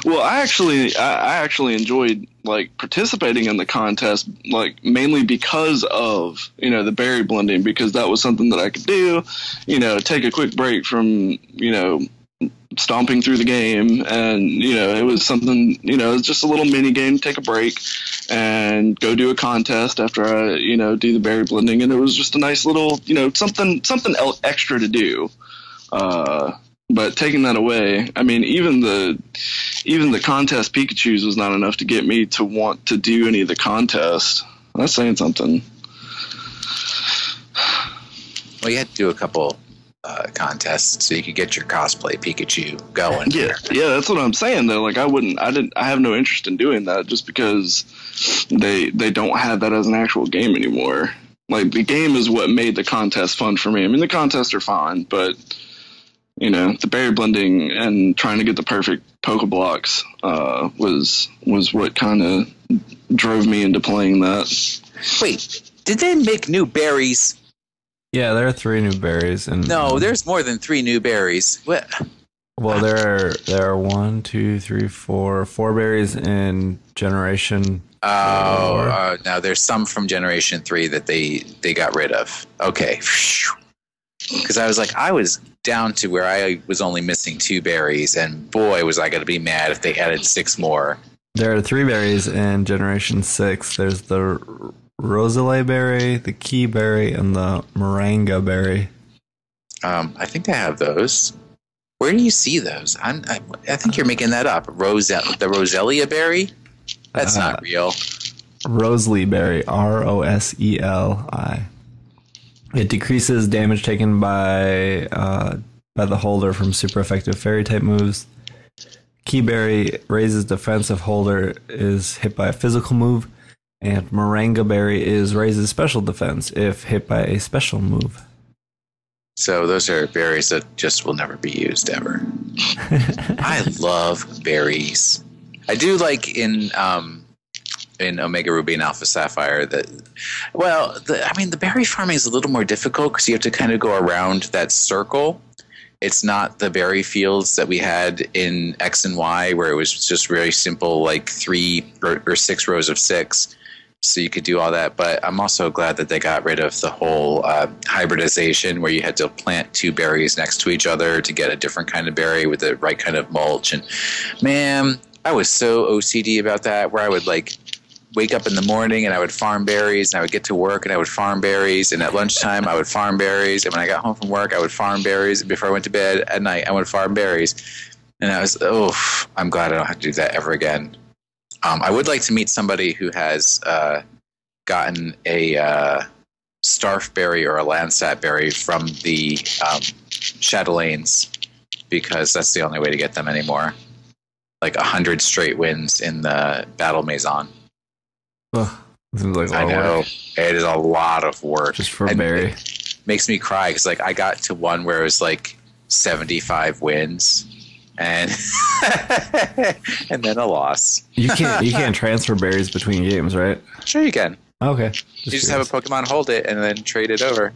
Speaker 3: Well, I actually, I, actually enjoyed like participating in the contest, like mainly because of you know the berry blending, because that was something that I could do, you know, take a quick break from you know stomping through the game, and you know it was something, you know, it's just a little mini game, take a break, and go do a contest after I you know do the berry blending, and it was just a nice little you know something something extra to do. Uh, but taking that away, I mean, even the even the contest Pikachu's was not enough to get me to want to do any of the contests. That's saying something.
Speaker 2: Well, you had to do a couple uh, contests so you could get your cosplay Pikachu going.
Speaker 3: Yeah, yeah, that's what I'm saying though. Like I wouldn't, I didn't, I have no interest in doing that just because they they don't have that as an actual game anymore. Like the game is what made the contest fun for me. I mean, the contests are fine, but you know, the berry blending and trying to get the perfect Pokeblocks uh, was was what kind of drove me into playing that.
Speaker 2: Wait, did they make new berries?
Speaker 1: Yeah, there are three new berries, and
Speaker 2: No, there's more than three new berries. What?
Speaker 1: well, there are there are one, two, three, four, four berries in generation.
Speaker 2: Oh,
Speaker 1: Or-
Speaker 2: uh, now there's some from Generation Three that they they got rid of. Okay, because I was like, I was down to where I was only missing two berries, and boy, was I going to be mad if they added six more.
Speaker 1: There are three berries in generation six. There's the Roseli berry, the Kee berry, and the Maranga berry.
Speaker 2: Um, I think I have those. Where do you see those? I'm, I, I think you're making that up. Rose, the Roselia berry. That's
Speaker 1: Uh,
Speaker 2: not real.
Speaker 1: Roseli berry, R O S E L I. It decreases damage taken by uh, by the holder from super effective fairy type moves. Kee Berry raises defense if holder is hit by a physical move, and Maranga berry is raises special defense if hit by a special move.
Speaker 2: So those are berries that just will never be used ever. I love berries. I do like in um, in Omega Ruby and Alpha Sapphire that. Well, the, I mean, the berry farming is a little more difficult because you have to kind of go around that circle. It's not the berry fields that we had in X and Y, where it was just very simple, like three or, or six rows of six. So you could do all that. But I'm also glad that they got rid of the whole uh, hybridization where you had to plant two berries next to each other to get a different kind of berry with the right kind of mulch. And man, I was so OCD about that where I would like wake up in the morning and I would farm berries and I would get to work and I would farm berries and at lunchtime I would farm berries and when I got home from work I would farm berries and before I went to bed at night I would farm berries and I was oh I'm glad I don't have to do that ever again. Um, I would like to meet somebody who has uh, gotten a uh, Starf berry or a Lansat berry from the um, Chatelaines because that's the only way to get them anymore. Like a hundred straight wins in the Battle Maison.
Speaker 1: Ugh, seems like a lot
Speaker 2: I
Speaker 1: of
Speaker 2: know
Speaker 1: work
Speaker 2: it is a lot of work.
Speaker 1: just for
Speaker 2: And
Speaker 1: berry.
Speaker 2: it makes me cry because like I got to one where it was like seventy five wins, and and then a loss.
Speaker 1: You can't you can't transfer berries between games, right?
Speaker 2: Sure, you can.
Speaker 1: Okay,
Speaker 2: you just have a Pokemon hold it and then trade it over.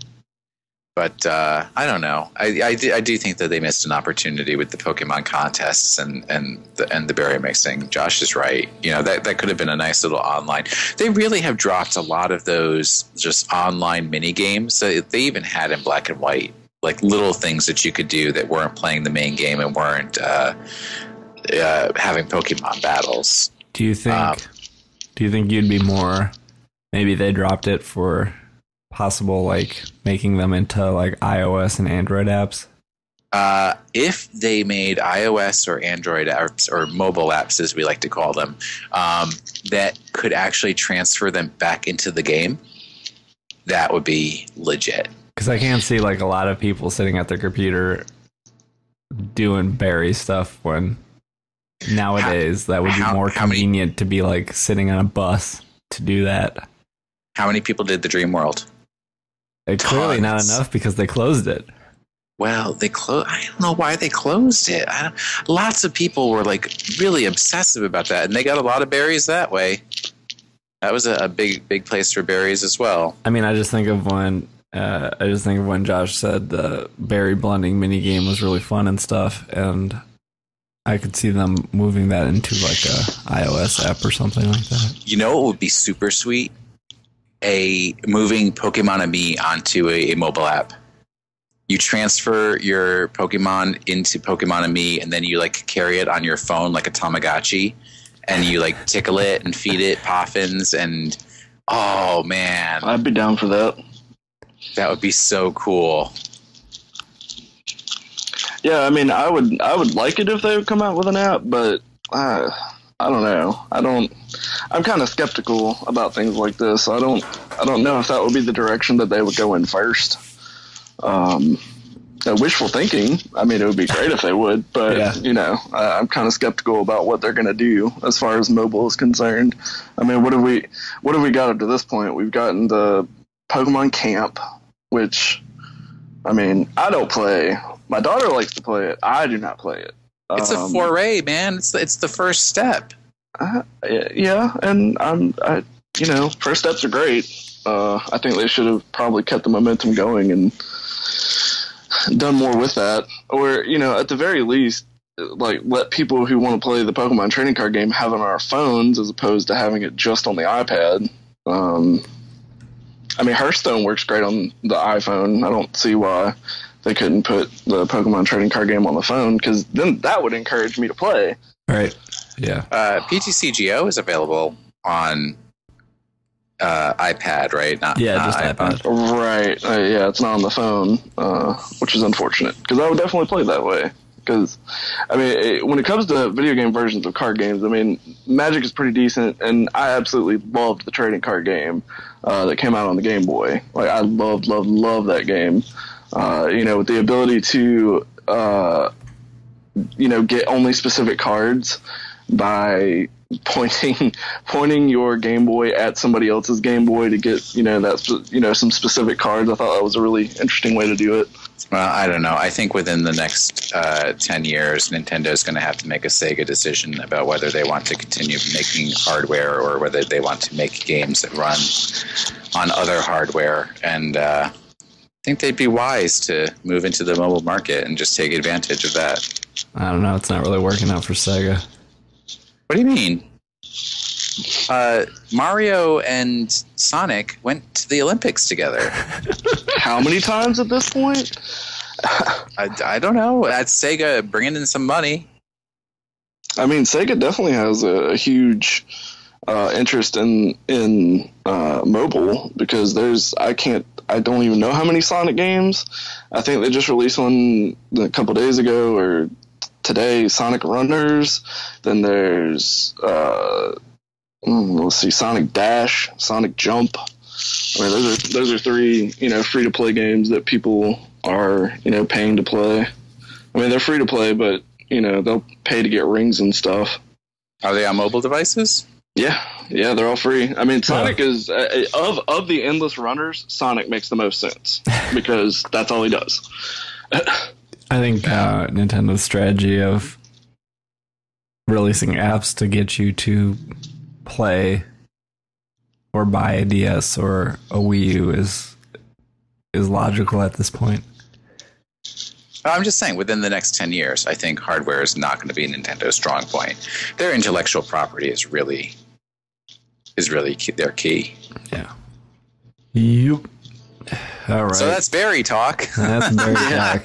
Speaker 2: But uh, I don't know. I, I, do, I do think that they missed an opportunity with the Pokemon contests and and the, and the berry mixing. Josh is right. You know that that could have been a nice little online. They really have dropped a lot of those just online mini games that they even had in black and white, like little things that you could do that weren't playing the main game and weren't uh, uh, having Pokemon battles.
Speaker 1: Do you think?
Speaker 2: Um,
Speaker 1: do you think you'd be more? Maybe they dropped it for possible like making them into like iOS and Android apps.
Speaker 2: Uh, if they made iOS or Android apps or mobile apps, as we like to call them, um, that could actually transfer them back into the game, that would be legit.
Speaker 1: Because I can't see like a lot of people sitting at their computer doing berry stuff when nowadays that would be
Speaker 2: how-
Speaker 1: more
Speaker 2: how many-
Speaker 1: convenient to be like sitting on a bus to do that.
Speaker 2: How many people did the Dream World?
Speaker 1: It, clearly not enough because they closed it.
Speaker 2: Well, they closed. I don't know why they closed it. I don't, lots of people were like really obsessive about that, and they got a lot of berries that way. That was a, a big, big place for berries as well.
Speaker 1: I mean, I just think of when uh, I just think of when Josh said the berry blending mini game was really fun and stuff, and I could see them moving that into like a iOS app or something like that.
Speaker 2: You know it would be super sweet? A moving Pokemon-Amie onto a, a mobile app. You transfer your Pokemon into Pokemon-Amie, and then you like carry it on your phone like a Tamagotchi, and you like tickle it and feed it poffins, and oh man,
Speaker 3: I'd be down for that.
Speaker 2: that would be so cool.
Speaker 3: Yeah, I mean, I would I would like it if they would come out with an app, but uh, I don't know. I don't. I'm kind of skeptical about things like this. I don't. I don't know if that would be the direction that they would go in first. Um, uh, wishful thinking. I mean, it would be great if they would, but
Speaker 1: Yeah.
Speaker 3: you know, I, I'm kind of skeptical about what they're going to do as far as mobile is concerned. I mean, what have we what have we got up to this point? We've gotten the Pokemon Camp, which I mean, I don't play. My daughter likes to play it. I do not play it.
Speaker 2: It's a
Speaker 3: Um,
Speaker 2: foray, man. It's the, it's the first step.
Speaker 3: uh, yeah, and I'm, I, you know, first steps are great. Uh, I think they should have probably kept the momentum going and done more with that, or you know, at the very least, like let people who want to play the Pokemon trading card game have it on our phones as opposed to having it just on the iPad. Um, I mean, Hearthstone works great on the iPhone. I don't see why they couldn't put the Pokemon trading card game on the phone because then that would encourage me to play.
Speaker 1: Right. Yeah.
Speaker 2: Uh, PTCGO is available on uh, iPad, right? Not
Speaker 1: Yeah,
Speaker 2: not
Speaker 1: just
Speaker 2: iPhone.
Speaker 1: iPad.
Speaker 3: Right. Uh, yeah, it's not on the phone, uh, which is unfortunate because I would definitely play that way. Because, I mean, it, when it comes to video game versions of card games, I mean, Magic is pretty decent, and I absolutely loved the trading card game uh, that came out on the Game Boy. Like, I loved, loved, loved that game. Uh, you know, the ability to, uh, you know, get only specific cards by pointing pointing your Game Boy at somebody else's Game Boy to get you know that's you know some specific cards. I thought that was a really interesting way to do it.
Speaker 2: Well, I don't know. I think within the next uh, 10 years, Nintendo is going to have to make a Sega decision about whether they want to continue making hardware or whether they want to make games that run on other hardware. And uh, think they'd be wise to move into the mobile market and just take advantage of that.
Speaker 1: I don't know. It's not really working out for Sega.
Speaker 2: What do you mean? Uh, Mario and Sonic went to the Olympics together.
Speaker 3: How many times at this point?
Speaker 2: I, I don't know. That's Sega bringing in some money.
Speaker 3: I mean, Sega definitely has a, a huge uh, interest in in uh, mobile because there's I can't I don't even know how many Sonic games. I think they just released one a couple days ago or today. Sonic Runners. Then there's uh, mm, let's see, Sonic Dash, Sonic Jump. I mean, those are those are three you know free to play games that people are you know paying to play. I mean, they're free to play, but you know they'll pay to get rings and stuff.
Speaker 2: Are they on mobile devices?
Speaker 3: Yeah, yeah, they're all free. I mean, Sonic is uh, of of the endless runners. Sonic makes the most sense because that's all he does.
Speaker 1: I think uh, Nintendo's strategy of releasing apps to get you to play or buy a DS or a Wii U is is logical at this point.
Speaker 2: I'm just saying, within the next 10 years, I think hardware is not going to be Nintendo's strong point. Their intellectual property is really is really key, their key.
Speaker 1: Yeah. Yep. All right.
Speaker 2: So that's berry talk.
Speaker 1: That's dark.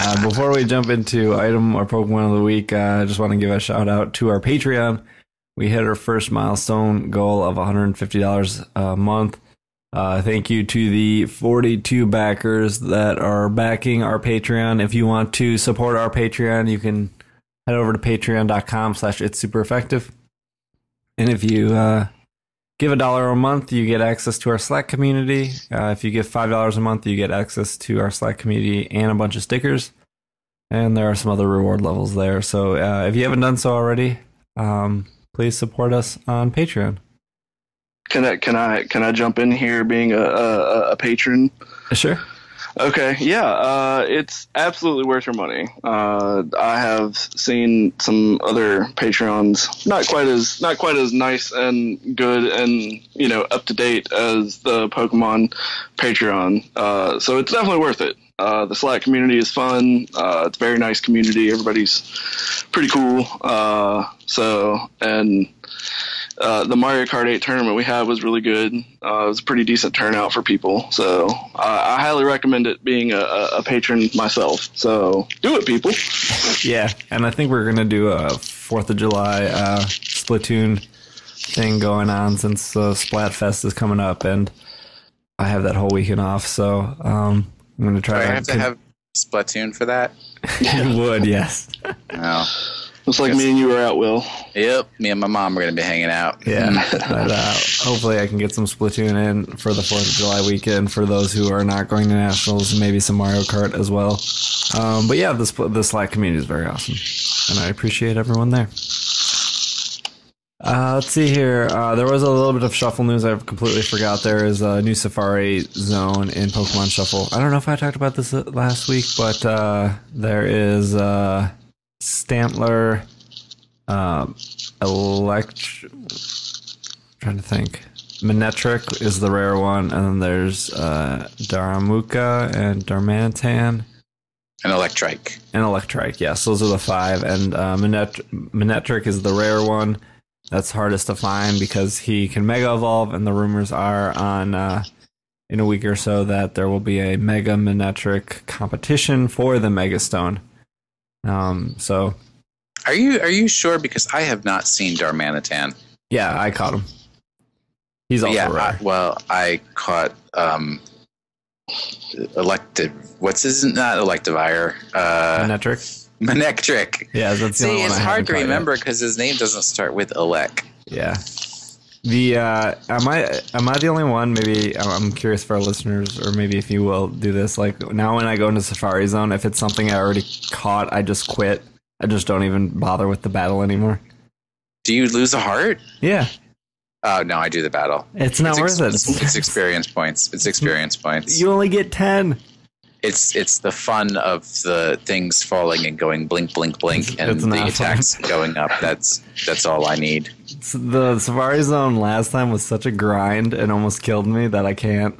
Speaker 1: Uh, before we jump into item or Pokemon of the week, uh, I just want to give a shout out to our Patreon. We hit our first milestone goal of $150 a month. Uh, thank you to the 42 backers that are backing our Patreon. If you want to support our Patreon, you can head over to patreon.com slash it's super effective. And if you uh, give a dollar a month, you get access to our Slack community. Uh, if you give five dollars a month, you get access to our Slack community and a bunch of stickers. And there are some other reward levels there. So uh, if you haven't done so already, um, please support us on Patreon.
Speaker 3: Can I can I can I jump in here being a a, a patron?
Speaker 1: Sure.
Speaker 3: Okay, yeah, uh, it's absolutely worth your money. Uh, I have seen some other Patreons, not quite as not quite as nice and good and you know up to date as the Pokemon Patreon. Uh, so it's definitely worth it. Uh, the Slack community is fun. Uh, it's a very nice community. Everybody's pretty cool. Uh, so and uh, the Mario Kart 8 tournament we had was really good. Uh, it was a pretty decent turnout for people. So uh, I highly recommend it being a, a a patron myself. So do it, people.
Speaker 1: Yeah, and I think we're gonna do a Fourth of July uh, Splatoon thing going on since uh, Splatfest is coming up, and I have that whole weekend off, so um, I'm gonna
Speaker 2: Do
Speaker 1: try
Speaker 2: I have to
Speaker 1: con-
Speaker 2: have Splatoon for that?
Speaker 1: you would, yes.
Speaker 2: No.
Speaker 3: Looks like me and you were out, Will.
Speaker 2: Yep, me and my mom are gonna be hanging out.
Speaker 1: Yeah, but uh, hopefully I can get some Splatoon in for the Fourth of July weekend for those who are not going to nationals. Maybe some Mario Kart as well. Um, but yeah, this the Slack community is very awesome, and I appreciate everyone there. Uh, let's see here. Uh, there was a little bit of shuffle news I completely forgot. There is a new Safari zone in Pokemon Shuffle. I don't know if I talked about this uh, last week, but uh, there is uh, Stantler, um, Elect. Trying to think. Manectric is the rare one, and then there's uh, Darumaka and Darmanitan
Speaker 2: An Electrike.
Speaker 1: and Electrike. Yes, those are the five. And uh, Manet- Manectric is the rare one. That's hardest to find because he can Mega Evolve, and the rumors are on uh, in a week or so that there will be a Mega Manectric competition for the Mega Stone. Um, so
Speaker 2: Are you are you sure? Because I have not seen Darmanitan.
Speaker 1: yeah, I caught him. He's also
Speaker 2: yeah, I,
Speaker 1: rare.
Speaker 2: well, I caught um, elective. What's his not electivire? Uh,
Speaker 1: Manectric.
Speaker 2: Manectric.
Speaker 1: Yeah, that's the only
Speaker 2: See,
Speaker 1: one
Speaker 2: it's
Speaker 1: I
Speaker 2: hard to remember because his name doesn't start with Elec.
Speaker 1: Yeah. The uh, am I am I the only one? Maybe I'm- curious for our listeners, or maybe if you will do this. Like now, when I go into Safari Zone, if it's something I already caught, I just quit. I just don't even bother with the battle anymore.
Speaker 2: Do you lose a heart?
Speaker 1: Yeah,
Speaker 2: Oh no, I do the battle.
Speaker 1: it's not
Speaker 2: it's,
Speaker 1: worth
Speaker 2: ex-
Speaker 1: it.
Speaker 2: it's experience points. It's experience points.
Speaker 1: you only get ten.
Speaker 2: It's it's the fun of the things falling and going blink, blink, blink,
Speaker 1: It's-
Speaker 2: and
Speaker 1: it's
Speaker 2: the attacks going up. That's that's all I need.
Speaker 1: The Safari Zone last time was such a grind and almost killed me that I can't.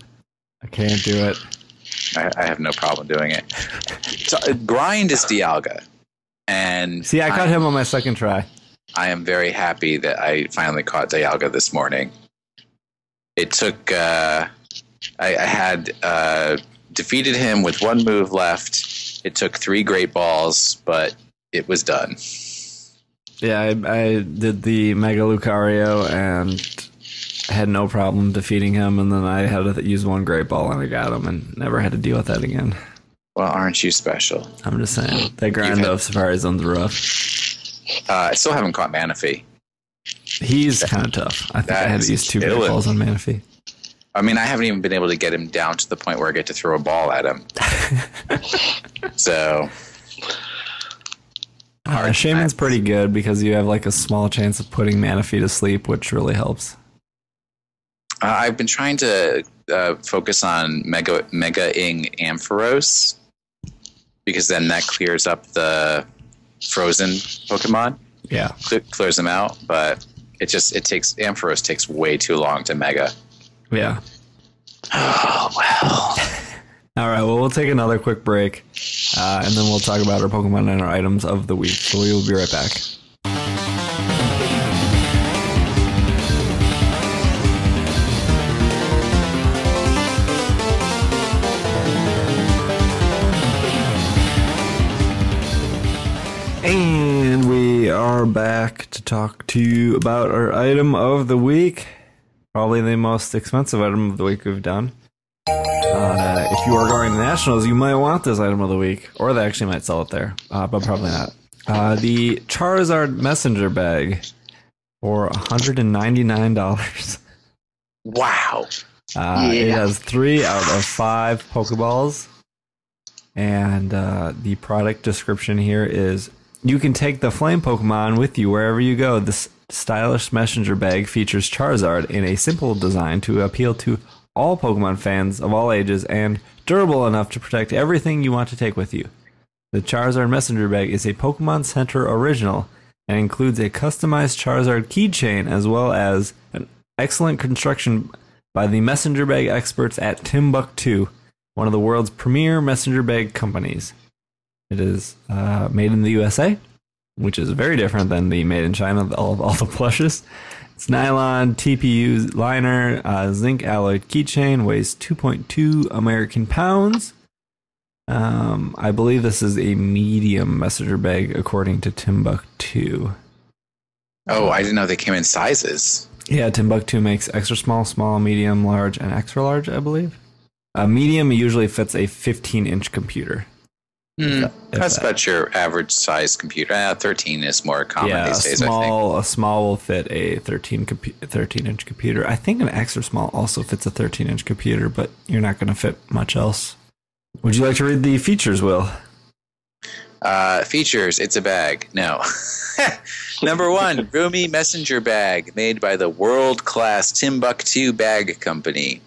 Speaker 1: I can't do it.
Speaker 2: I, I have no problem doing it. So, uh, grind is Dialga, and
Speaker 1: See, I caught
Speaker 2: I,
Speaker 1: him on my second try.
Speaker 2: I am very happy that I finally caught Dialga this morning. It took. Uh, I, I had uh, defeated him with one move left. It took three great balls, but it was done.
Speaker 1: Yeah, I, I did the Mega Lucario and had no problem defeating him, and then I had to use one Great Ball and I got him, and never had to deal with that again.
Speaker 2: Well, aren't you special?
Speaker 1: I'm just saying that grind
Speaker 2: had-
Speaker 1: of Safari Zone's rough.
Speaker 2: Uh, I still haven't caught Manaphy.
Speaker 1: He's kind of tough. I think I had to use two Great. Balls on Manaphy.
Speaker 2: I mean, I haven't even been able to get him down to the point where I get to throw a ball at him. so
Speaker 1: Uh, Shaman's
Speaker 2: times.
Speaker 1: pretty good because you have like a small chance of putting Manaphy to sleep, which really helps.
Speaker 2: uh, I've been trying to uh, focus on Mega Mega Ing Ampharos because then that clears up the frozen Pokemon,
Speaker 1: Yeah.
Speaker 2: Cle- clears them out. But it just it takes Ampharos takes way too long to Mega.
Speaker 1: Yeah.
Speaker 2: Oh well.
Speaker 1: All right, well, we'll take another quick break, uh, and then we'll talk about our Pokemon and our items of the week. So we will be right back. And we are back to talk to you about our item of the week. Probably the most expensive item of the week we've done. Uh, if you are going to nationals, you might want this item of the week, or they actually might sell it there, uh, but probably not. Uh, the Charizard Messenger Bag for $199.
Speaker 2: Wow.
Speaker 1: Uh, It has three out of five Pokeballs. And uh, the product description here is you can take the flame Pokemon with you wherever you go. This stylish messenger bag features Charizard in a simple design to appeal to all Pokemon fans of all ages and durable enough to protect everything you want to take with you. The Charizard messenger bag is a Pokemon Center original and includes a customized Charizard keychain as well as an excellent construction by the messenger bag experts at Timbuk2, one of the world's premier messenger bag companies. It is uh, made in the USA, which is very different than the made in China, all of all the plushes. It's nylon TPU liner, uh, zinc alloyed keychain, weighs 2.2 American pounds. Um, I believe this is a medium messenger bag, according to Timbuktu.
Speaker 2: Oh, I didn't know they came in sizes.
Speaker 1: Yeah, Timbuk2 makes extra small, small, medium, large, and extra large, I believe. A medium usually fits a 15 inch computer. That- if
Speaker 2: that's
Speaker 1: that.
Speaker 2: about your average size computer. Uh, 13 is more common
Speaker 1: yeah, a
Speaker 2: these days, I think.
Speaker 1: small a small will fit a 13 compu- 13 inch computer. I think an extra small also fits a 13 inch computer, but you're not going to fit much else. Would you like to read the features, Will?
Speaker 2: Uh, features, it's a bag. No. Number one, roomy messenger bag made by the world class Timbuk2 Bag Company.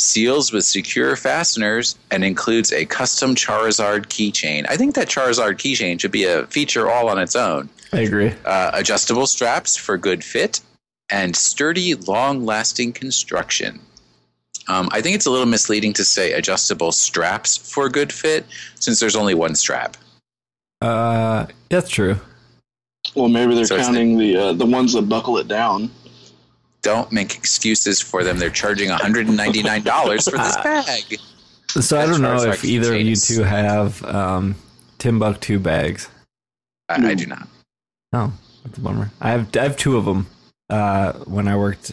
Speaker 2: Seals with secure fasteners and includes a custom Charizard keychain. I think that Charizard keychain should be a feature all on its own.
Speaker 1: I agree.
Speaker 2: Uh, adjustable straps for good fit and sturdy, long lasting construction. Um, I think it's a little misleading to say adjustable straps for good fit since there's only one strap.
Speaker 1: Uh, that's true.
Speaker 3: Well, maybe they're
Speaker 2: So it's
Speaker 3: counting the uh, the ones that buckle it down.
Speaker 2: Don't make excuses for them. They're charging $199 for this bag.
Speaker 1: So I don't know if either of you two have um, Timbuk2 bags.
Speaker 2: I, I do not.
Speaker 1: Oh, that's a bummer. I have I have two of them. Uh, when I worked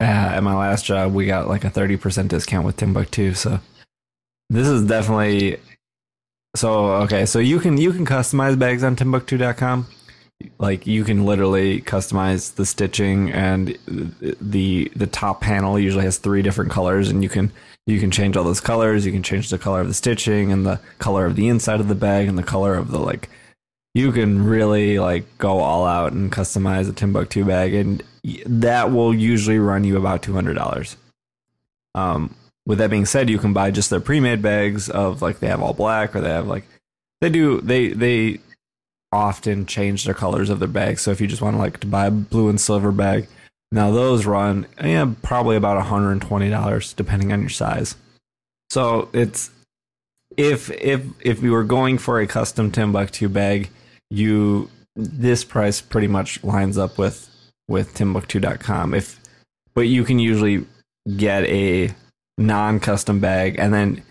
Speaker 1: uh, at my last job, we got like a thirty percent discount with Timbuk2. So this is definitely so okay. So you can you can customize bags on Timbuk2.com. Like you can literally customize the stitching and the the top panel usually has three different colors, and you can you can change all those colors. You can change the color of the stitching and the color of the inside of the bag and the color of the like you can really like go all out and customize a Timbuk2 bag, and that will usually run you about two hundred dollars. Um, with that being said, you can buy just their pre-made bags of like they have all black or they have like they do they they often change their colors of their bags. So if you just want to like to buy a blue and silver bag, now those run yeah probably about hundred and twenty dollars depending on your size. So it's if if if you were going for a custom Timbuk2 bag, you this price pretty much lines up with with Timbuk2.com. If but you can usually get a non-custom bag and then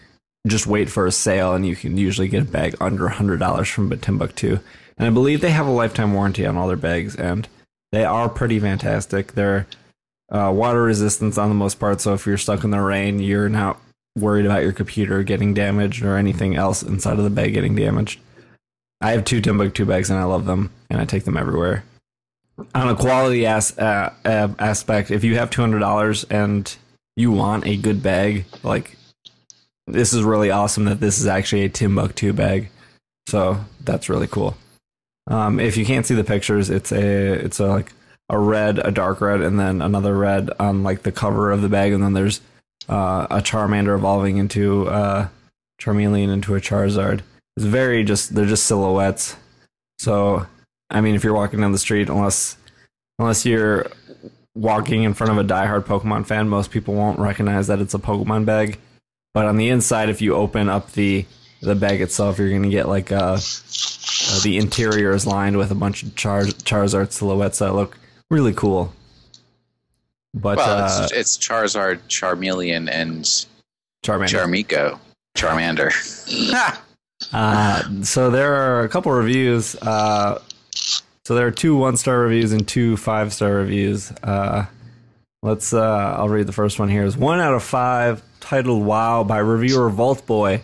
Speaker 1: just wait for a sale, and you can usually get a bag under hundred dollars from Timbuk2. And I believe they have a lifetime warranty on all their bags, and they are pretty fantastic. They're uh, water resistance on the most part, so if you're stuck in the rain, you're not worried about your computer getting damaged or anything else inside of the bag getting damaged. I have two Timbuk2 bags and I love them, and I take them everywhere. On a quality as, uh, uh, aspect, if you have two hundred dollars and you want a good bag, like this is really awesome that this is actually a Timbuk2 bag. So that's really cool. Um, if you can't see the pictures, it's a it's a like a red, a dark red, and then another red on like the cover of the bag, and then there's uh, a Charmander evolving into uh, Charmeleon into a Charizard. It's very just they're just silhouettes. So I mean, if you're walking down the street, unless unless you're walking in front of a diehard Pokemon fan, most people won't recognize that it's a Pokemon bag. But on the inside, if you open up the the bag itself, you're gonna get like uh, uh the interior is lined with a bunch of Char- Charizard silhouettes that look really cool. But
Speaker 2: Well,
Speaker 1: uh,
Speaker 2: it's, it's Charizard, Charmeleon, and
Speaker 1: Charmander.
Speaker 2: Charmiko. Charmander.
Speaker 1: Uh, so there are a couple reviews. Uh, so there are two one star reviews and two five star reviews. Uh, let's. Uh, I'll read the first one here. Is one out of five. Titled "Wow" by reviewer Vault Boy.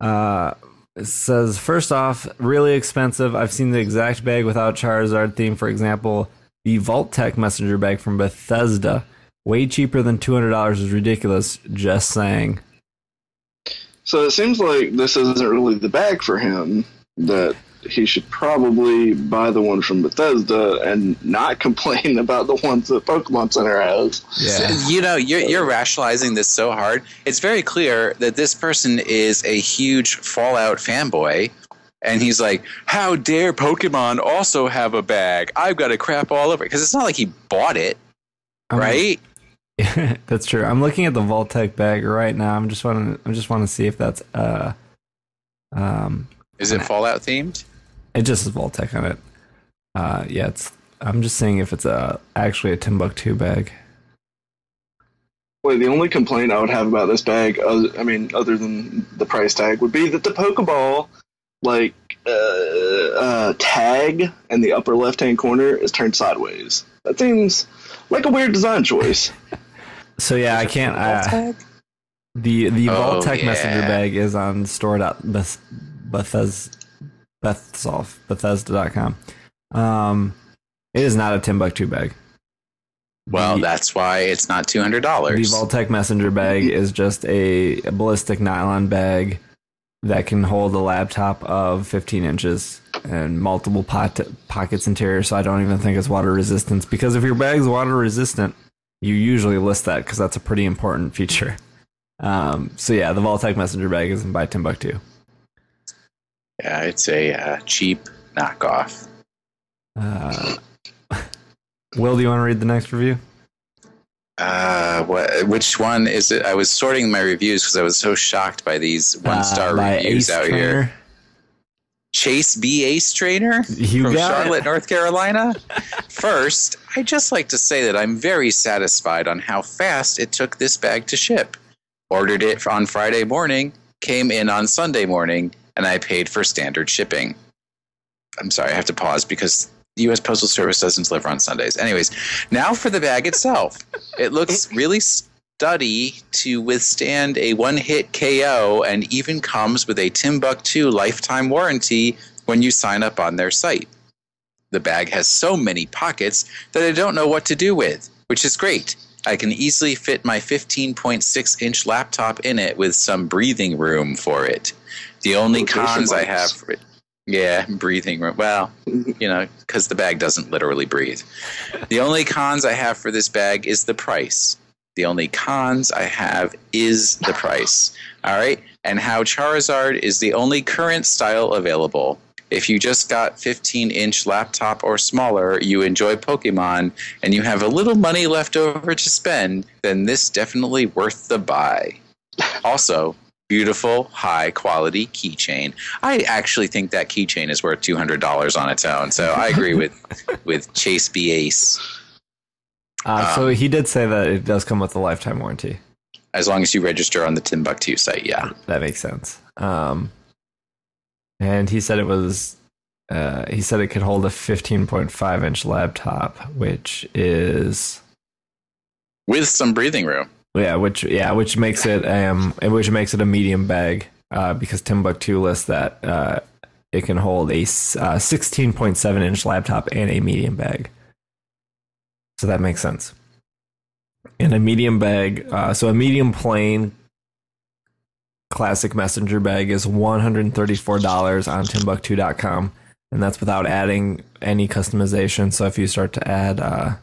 Speaker 1: Uh, says first off, really expensive. I've seen the exact bag without Charizard theme. For example, the Vault-Tec messenger bag from Bethesda. Way cheaper than two hundred dollars is ridiculous. Just saying.
Speaker 3: So it seems like this isn't really the bag for him. That he should probably buy the one from Bethesda and not complain about the ones that Pokemon Center has.
Speaker 1: Yeah.
Speaker 2: You know, you're, you're rationalizing this so hard. It's very clear that this person is a huge Fallout fanboy. And he's like, How dare Pokemon also have a bag? I've got to crap all over it. Because it's not like he bought it,
Speaker 1: Um,
Speaker 2: right?
Speaker 1: that's true. I'm looking at the Vault-Tec bag right now. I'm just want to. I just want to see if that's uh, um,
Speaker 2: Is it Fallout themed?
Speaker 1: It just has Vault-Tec on it. Uh, yeah, it's. I'm just saying if it's a actually a Timbuk2 bag.
Speaker 3: Wait, the only complaint I would have about this bag, uh, I mean, other than the price tag, would be that the Pokeball, like, uh, uh, tag in the upper left hand corner is turned sideways. That seems like a weird design choice.
Speaker 1: So yeah, I can't. Uh, the the
Speaker 2: Oh,
Speaker 1: Vault-Tec
Speaker 2: yeah.
Speaker 1: messenger bag is on Bethesda, Bethsolf, Bethesda.com. Um, it is not a Timbuk2 bag.
Speaker 2: Well,
Speaker 1: The-
Speaker 2: that's why it's not two hundred dollars.
Speaker 1: The. Vault-Tec messenger bag is just a, a ballistic nylon bag that can hold a laptop of 15 inches and multiple pot- pockets interior. So I don't even think it's water resistance because if your bag's water resistant, you usually list that because that's a pretty important feature. Um, so yeah, the Vault-Tec messenger bag isn't by Timbuk2.
Speaker 2: Yeah, it's a uh, cheap knockoff.
Speaker 1: Uh, Will, do you want to read the next review?
Speaker 2: Uh, what? Which one is it? I was sorting my reviews because I was so shocked by these one star
Speaker 1: Uh,
Speaker 2: reviews out
Speaker 1: Trainer.
Speaker 2: here. Chase B Ace Trainer
Speaker 1: You
Speaker 2: from Charlotte,
Speaker 1: it.
Speaker 2: North Carolina. First, I'd just like to say that I'm very satisfied on how fast it took this bag to ship. Ordered it on Friday morning, came in on Sunday morning, and I paid for standard shipping. I'm sorry, I have to pause because the U.S. Postal Service doesn't deliver on Sundays. Anyways, now for the bag itself. It looks really sturdy to withstand a one-hit KO, and even comes with a Timbuk2 lifetime warranty when you sign up on their site. The bag has so many pockets that I don't know what to do with, which is great. I can easily fit my 15.6 inch laptop in it with some breathing room for it. The only cons I have for it. Yeah, breathing room. Well, you know, because the bag doesn't literally breathe. The only cons I have for this bag is the price. The only cons I have is the price. All right. And how Charizard is the only current style available. If you just got 15 inch laptop or smaller, you enjoy Pokemon, and you have a little money left over to spend, then this definitely worth the buy. Also, beautiful, high quality keychain. I actually think that keychain is worth $200 on its own. So I agree with with Chase B Ace.
Speaker 1: Uh, so
Speaker 2: Um,
Speaker 1: he did say that it does come with a lifetime warranty.
Speaker 2: As long as you register on the Timbuk2 site, yeah.
Speaker 1: That makes sense. Um, and he said it was. Uh, he said it could hold a 15.5 inch laptop, which is
Speaker 2: With some breathing room.
Speaker 1: Yeah, which yeah, which makes it um, which makes it a medium bag uh, because Timbuk2 lists that uh, it can hold a uh, 16.7 inch laptop and a medium bag. So that makes sense. And a medium bag, uh, so a medium plain classic messenger bag is $134 on Timbuk2.com. And that's without adding any customization. So if you start to add uh,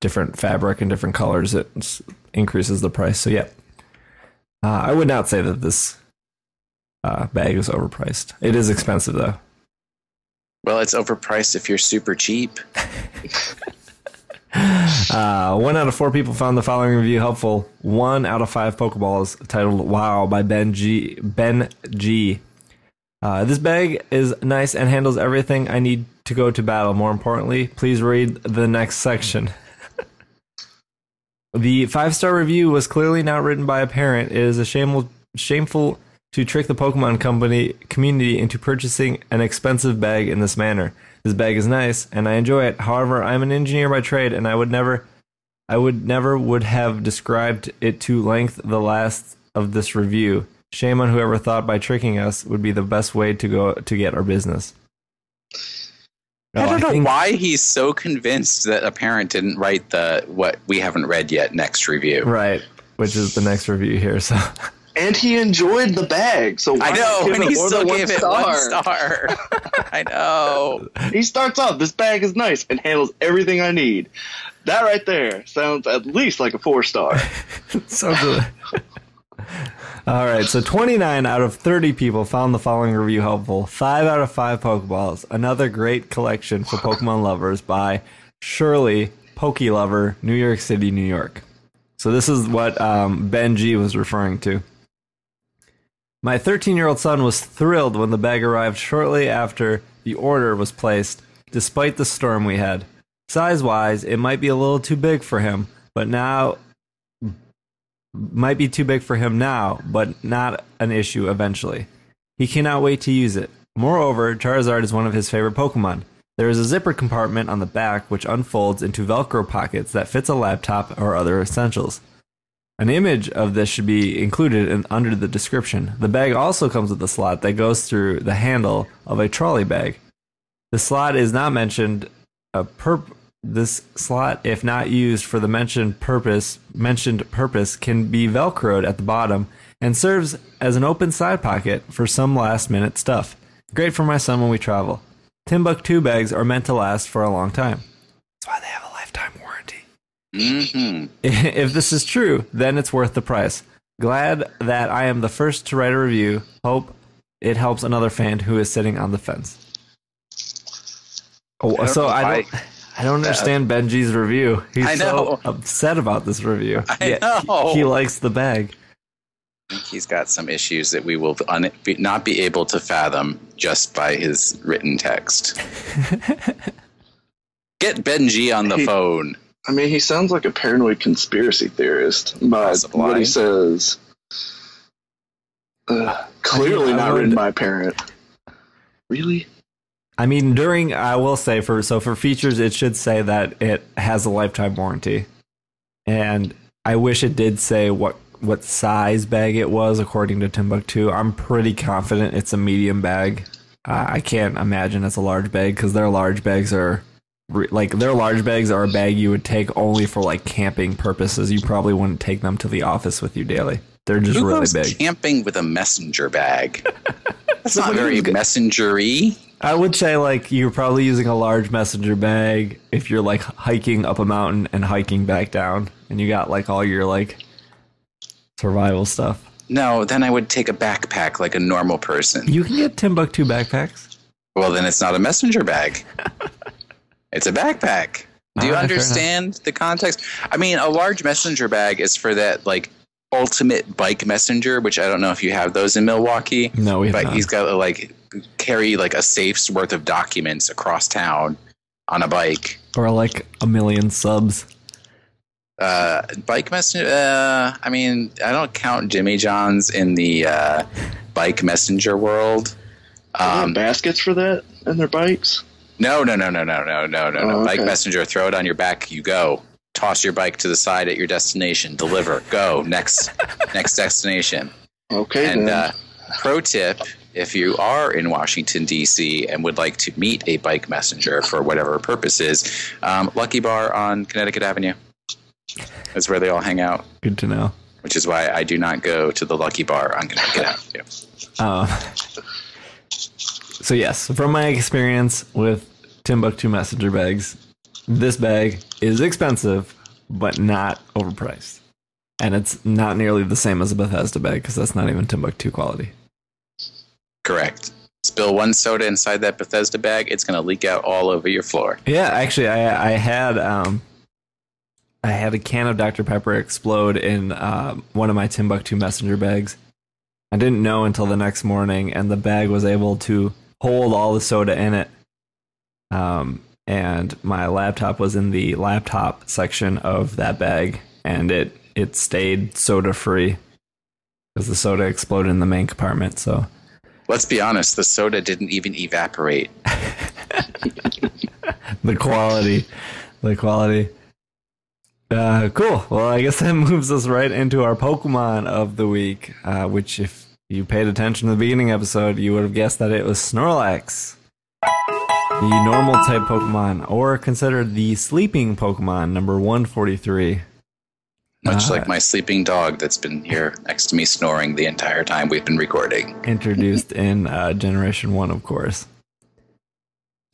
Speaker 1: different fabric and different colors, it s- increases the price. So, yeah. Uh, I would not say that this uh, bag is overpriced. It is expensive, though.
Speaker 2: Well, it's overpriced if you're super cheap.
Speaker 1: Uh, one out of four people found the following review helpful. One out of five Pokeballs titled "Wow" by Ben G. Ben G. Uh, this bag is nice and handles everything I need to go to battle. More importantly, please read the next section. the five star review was clearly not written by a parent. It is a shameful, shameful to trick the Pokemon Company community into purchasing an expensive bag in this manner. This bag is nice and I enjoy it. However, I'm an engineer by trade and I would never I would never would have described it to length the last of this review. Shame on whoever thought by tricking us would be the best way to go to get our business.
Speaker 2: I
Speaker 1: Oh,
Speaker 2: don't know
Speaker 1: think-
Speaker 2: why he's so convinced that a parent didn't write the what we haven't read yet next review.
Speaker 1: Right, which is the next review here. So
Speaker 3: And he enjoyed the bag, so why
Speaker 2: I know,
Speaker 3: give
Speaker 2: and he still
Speaker 3: than one
Speaker 2: gave it one star. I know.
Speaker 3: He starts off, this bag is nice and handles everything I need. That right there sounds at least like a four star.
Speaker 1: so good. All right, so 29 out of 30 people found the following review helpful. 5 out of 5 Pokeballs. Another great collection for Pokemon lovers by Shirley, Poke Lover, New York City, New York. So this is what um, Ben G was referring to. My 13 year old son was thrilled when the bag arrived shortly after the order was placed, despite the storm we had. Size wise, it might be a little too big for him, but now might be too big for him now, but not an issue eventually. He cannot wait to use it. Moreover, Charizard is one of his favorite Pokemon. There is a zipper compartment on the back which unfolds into Velcro pockets that fits a laptop or other essentials. An image of this should be included in, under the description. The bag also comes with a slot that goes through the handle of a trolley bag. The slot is not mentioned. A perp- this slot, if not used for the mentioned purpose, mentioned purpose, can be velcroed at the bottom and serves as an open side pocket for some last minute stuff. Great for my son when we travel. Timbuk2 bags are meant to last for a long time. That's why they have a lifetime warranty.
Speaker 2: hmm
Speaker 1: If this is true, then it's worth the price. Glad that I am the first to write a review. Hope it helps another fan who is sitting on the fence. Oh, so I don't, I don't understand Benji's review. He's
Speaker 2: I know.
Speaker 1: so upset about this review.
Speaker 2: I
Speaker 1: Yet
Speaker 2: know.
Speaker 1: He, he likes the bag.
Speaker 2: I think he's got some issues that we will un- be, not be able to fathom just by his written text. Get Benji on the
Speaker 3: He-
Speaker 2: phone.
Speaker 3: I mean, he sounds like a paranoid conspiracy theorist by
Speaker 2: Possibly.
Speaker 3: what he says. Uh, clearly
Speaker 1: I
Speaker 3: not
Speaker 1: would-
Speaker 3: written by a parent. Really?
Speaker 1: I mean, during I will say for so for features, it should say that it has a lifetime warranty, and I wish it did say what what size bag it was according to Timbuk2. I'm pretty confident it's a medium bag. Uh, I can't imagine it's a large bag because their large bags are like their large bags are a bag you would take only for like camping purposes. You probably wouldn't take them to the office with you daily. They're just
Speaker 2: Who
Speaker 1: really
Speaker 2: goes
Speaker 1: big.
Speaker 2: camping with a messenger bag? That's not very messengery.
Speaker 1: I would say like you're probably using a large messenger bag if you're like hiking up a mountain and hiking back down, and you got like all your like survival stuff.
Speaker 2: No, then I would take a backpack like a normal person.
Speaker 1: You can get Timbuk2 backpacks.
Speaker 2: Well, then it's not a messenger bag. it's a backpack. Do you
Speaker 1: ah, right,
Speaker 2: understand the context? I mean, a large messenger bag is for that like ultimate bike messenger, which I don't know if you have those in Milwaukee.
Speaker 1: No, we have
Speaker 2: but
Speaker 1: not.
Speaker 2: he's got to like carry like a safe's worth of documents across town on a bike.
Speaker 1: or like a million subs.
Speaker 2: Uh, bike messenger. Uh, I mean, I don't count Jimmy John's in the uh, bike messenger world.
Speaker 3: They have
Speaker 2: Um,
Speaker 3: baskets for that in their bikes?
Speaker 2: no, no, no, no, no, no, no, no,
Speaker 3: Oh,
Speaker 2: no. Bike messenger. Throw it on your back. You go. Toss your bike to the side at your destination. Deliver. Go next. next destination.
Speaker 3: Okay,
Speaker 2: And
Speaker 3: then.
Speaker 2: uh, pro tip: if you are in Washington D.C. and would like to meet a bike messenger for whatever purposes, um, Lucky Bar on Connecticut Avenue is where they all hang out.
Speaker 1: Good to know.
Speaker 2: Which is why I do not go to the Lucky Bar on Connecticut Avenue.
Speaker 1: Um, so yes, from my experience with Timbuk2 messenger bags, this bag is expensive, but not overpriced, and it's not nearly the same as a Bethesda bag because that's not even Timbuk2 quality.
Speaker 2: Correct. Spill one soda inside that Bethesda bag, it's going to leak out all over your floor.
Speaker 1: Yeah, actually, I I had um, I had a can of Dr Pepper explode in uh, one of my Timbuk2 messenger bags. I didn't know until the next morning, and the bag was able to hold all the soda in it. Um, and my laptop was in the laptop section of that bag, and it it stayed soda free because the soda exploded in the main compartment. So
Speaker 2: Let's be honest, the soda didn't even evaporate.
Speaker 1: the quality, the quality. Uh, cool. Well, I guess that moves us right into our Pokemon of the week, uh, which, if you paid attention to the beginning episode, you would have guessed that it was Snorlax, the normal type Pokemon, or considered the sleeping Pokemon, number 143.
Speaker 2: Much
Speaker 1: Uh,
Speaker 2: like my sleeping dog that's been here next to me snoring the entire time we've been recording.
Speaker 1: introduced in uh, Generation 1, of course.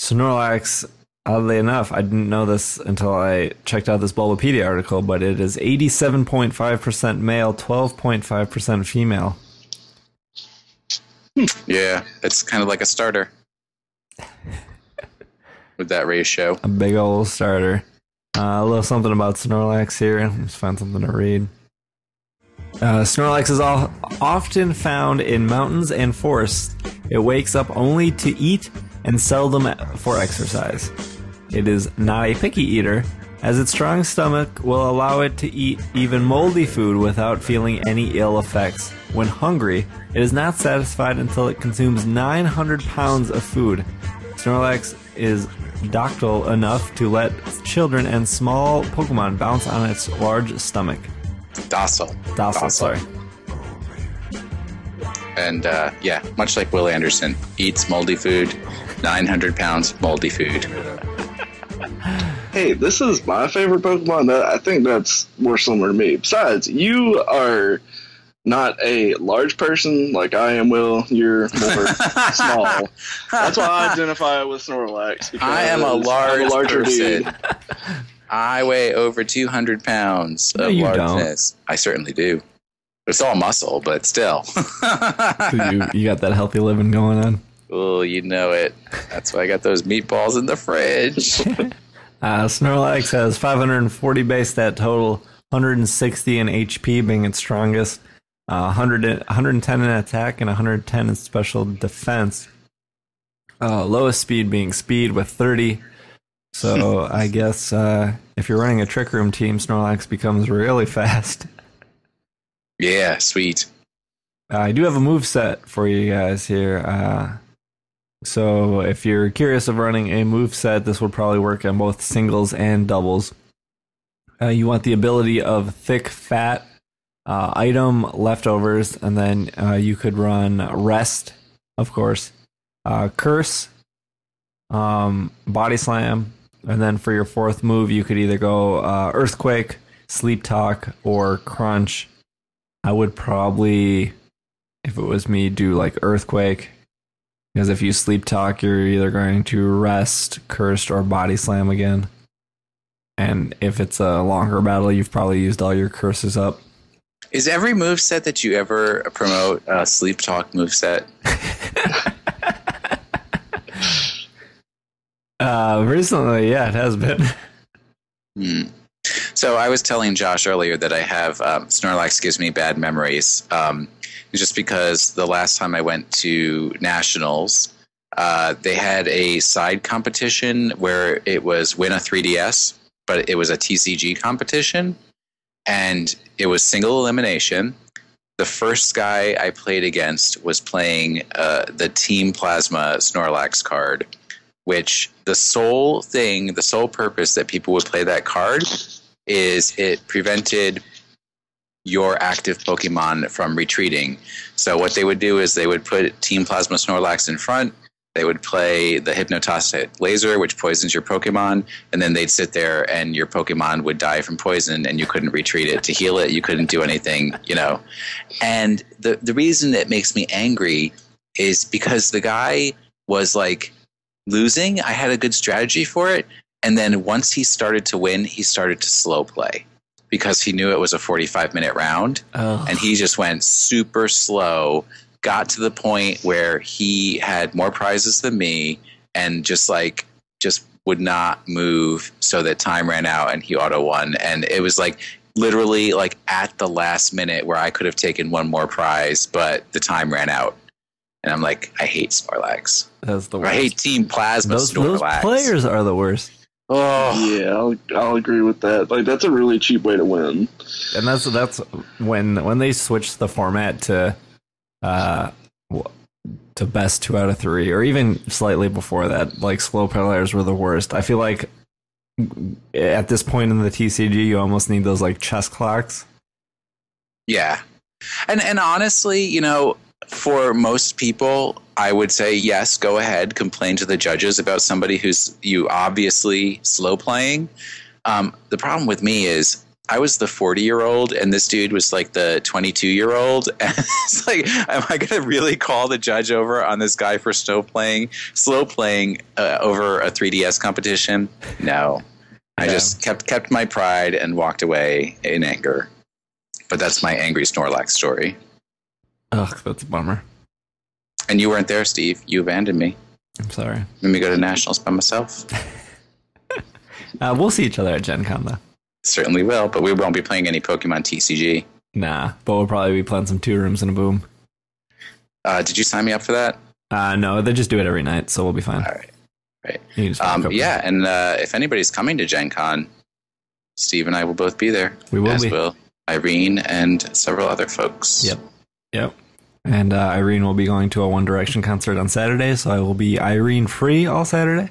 Speaker 1: Snorlax, oddly enough, I didn't know this until I checked out this Bulbapedia article, but it is 87.5% male, 12.5% female.
Speaker 2: Yeah, it's kind of like a starter with that ratio.
Speaker 1: A big old starter. Uh, a little something about Snorlax here. Let's find something to read. Uh, Snorlax is all, often found in mountains and forests. It wakes up only to eat and seldom for exercise. It is not a picky eater, as its strong stomach will allow it to eat even moldy food without feeling any ill effects. When hungry, it is not satisfied until it consumes 900 pounds of food. Snorlax is docile enough to let children and small Pokemon bounce on its large stomach.
Speaker 2: Docile.
Speaker 1: Docile,
Speaker 2: Docile.
Speaker 1: sorry.
Speaker 2: And uh, yeah, much like Will Anderson, eats moldy food, 900 pounds moldy food.
Speaker 3: Hey, this is my favorite Pokemon. I think that's more similar to me. Besides, you are not a large person like I am. Will you're more small? That's why I identify with Snorlax.
Speaker 2: I am a
Speaker 3: I'm
Speaker 2: large
Speaker 3: larger
Speaker 2: person.
Speaker 3: dude.
Speaker 2: I weigh over 200 pounds
Speaker 1: No,
Speaker 2: of
Speaker 1: you don't.
Speaker 2: largeness. I certainly do. It's all muscle, but still.
Speaker 1: you, you got that healthy living going on.
Speaker 2: oh, you know it. That's why I got those meatballs in the fridge.
Speaker 1: Uh, Snorlax has 540 base stat total, 160 in HP being its strongest, uh, 100, in- 110 in attack, and 110 in special defense. Uh, lowest speed being speed with 30. So I guess uh, if you're running a Trick Room team, Snorlax becomes really fast.
Speaker 2: yeah, sweet.
Speaker 1: Uh, I do have a move set for you guys here. Uh, so if you're curious of running a move set, this would probably work on both singles and doubles. Uh, you want the ability of thick fat uh, item leftovers, and then uh, you could run rest, of course, uh, curse, um, body slam, and then for your fourth move, you could either go uh, earthquake, sleep talk, or crunch. I would probably if it was me, do like earthquake. Because if you sleep talk, you're either going to rest, cursed, or body slam again. And if it's a longer battle, you've probably used all your curses up.
Speaker 2: Is every move set that you ever promote a sleep talk move set?
Speaker 1: Uh, recently, yeah, it has been.
Speaker 2: Hmm. So I was telling Josh earlier that I have um, Snorlax gives me bad memories. Um, just because the last time I went to nationals, uh, they had a side competition where it was win a 3DS, but it was a TCG competition, and it was single elimination. The first guy I played against was playing uh, the Team Plasma Snorlax card, which the sole thing, the sole purpose that people would play that card is it prevented your active Pokemon from retreating. So what they would do is they would put Team Plasma Snorlax in front. They would play the Hypnotoxic Laser, which poisons your Pokemon, and then they'd sit there and your Pokemon would die from poison and you couldn't retreat it. To heal it, you couldn't do anything, you know. And the, the reason that makes me angry is because the guy was like losing. I had a good strategy for it. And then once he started to win, he started to slow play because he knew it was a 45 minute round
Speaker 1: Oh.
Speaker 2: and he just went super slow got to the point where he had more prizes than me and just like just would not move so that time ran out and he auto won and it was like literally like at the last minute where i could have taken one more prize but the time ran out and i'm like i hate snorlax
Speaker 1: That's the worst.
Speaker 2: i hate team plasma
Speaker 1: those, those
Speaker 2: snorlax
Speaker 1: players are the worst.
Speaker 2: oh
Speaker 3: Yeah, I'll, I'll agree with that. Like that's a really cheap way to win.
Speaker 1: and that's that's when when they switched the format to uh to best two out of three or even slightly before that like slow players were the worst i feel like at this point in the tcg you almost need those like chess clocks
Speaker 2: Yeah. And and honestly, you know, for most people, I would say yes, go ahead, complain to the judges about somebody who's you obviously slow playing. Um, the problem with me is I was the 40 year old and this dude was like the 22 year old. And it's like, am I going to really call the judge over on this guy for slow playing, slow playing uh, over a 3DS competition? No. I
Speaker 1: Yeah.
Speaker 2: just kept kept my pride and walked away in anger. But that's my angry Snorlax story.
Speaker 1: ugh that's a bummer
Speaker 2: And you weren't there, Steve. You abandoned me.
Speaker 1: i'm sorry
Speaker 2: Let me go to nationals by myself.
Speaker 1: uh, we'll see each other at gen con though
Speaker 2: Certainly will, but we won't be playing any Pokemon TCG.
Speaker 1: nah but we'll probably be playing some two rooms and a boom
Speaker 2: Uh, did you sign me up for that?
Speaker 1: uh no they just do it every night so we'll be fine
Speaker 2: All right. Right.
Speaker 1: You can just walk
Speaker 2: Um, yeah, and uh, if anybody's coming to Gen Con, Steve and I will both be there.
Speaker 1: We will
Speaker 2: as
Speaker 1: be.
Speaker 2: will Irene and several other folks.
Speaker 1: Yep. Yep. And uh, Irene will be going to a One Direction concert on Saturday, so I will be Irene free all Saturday.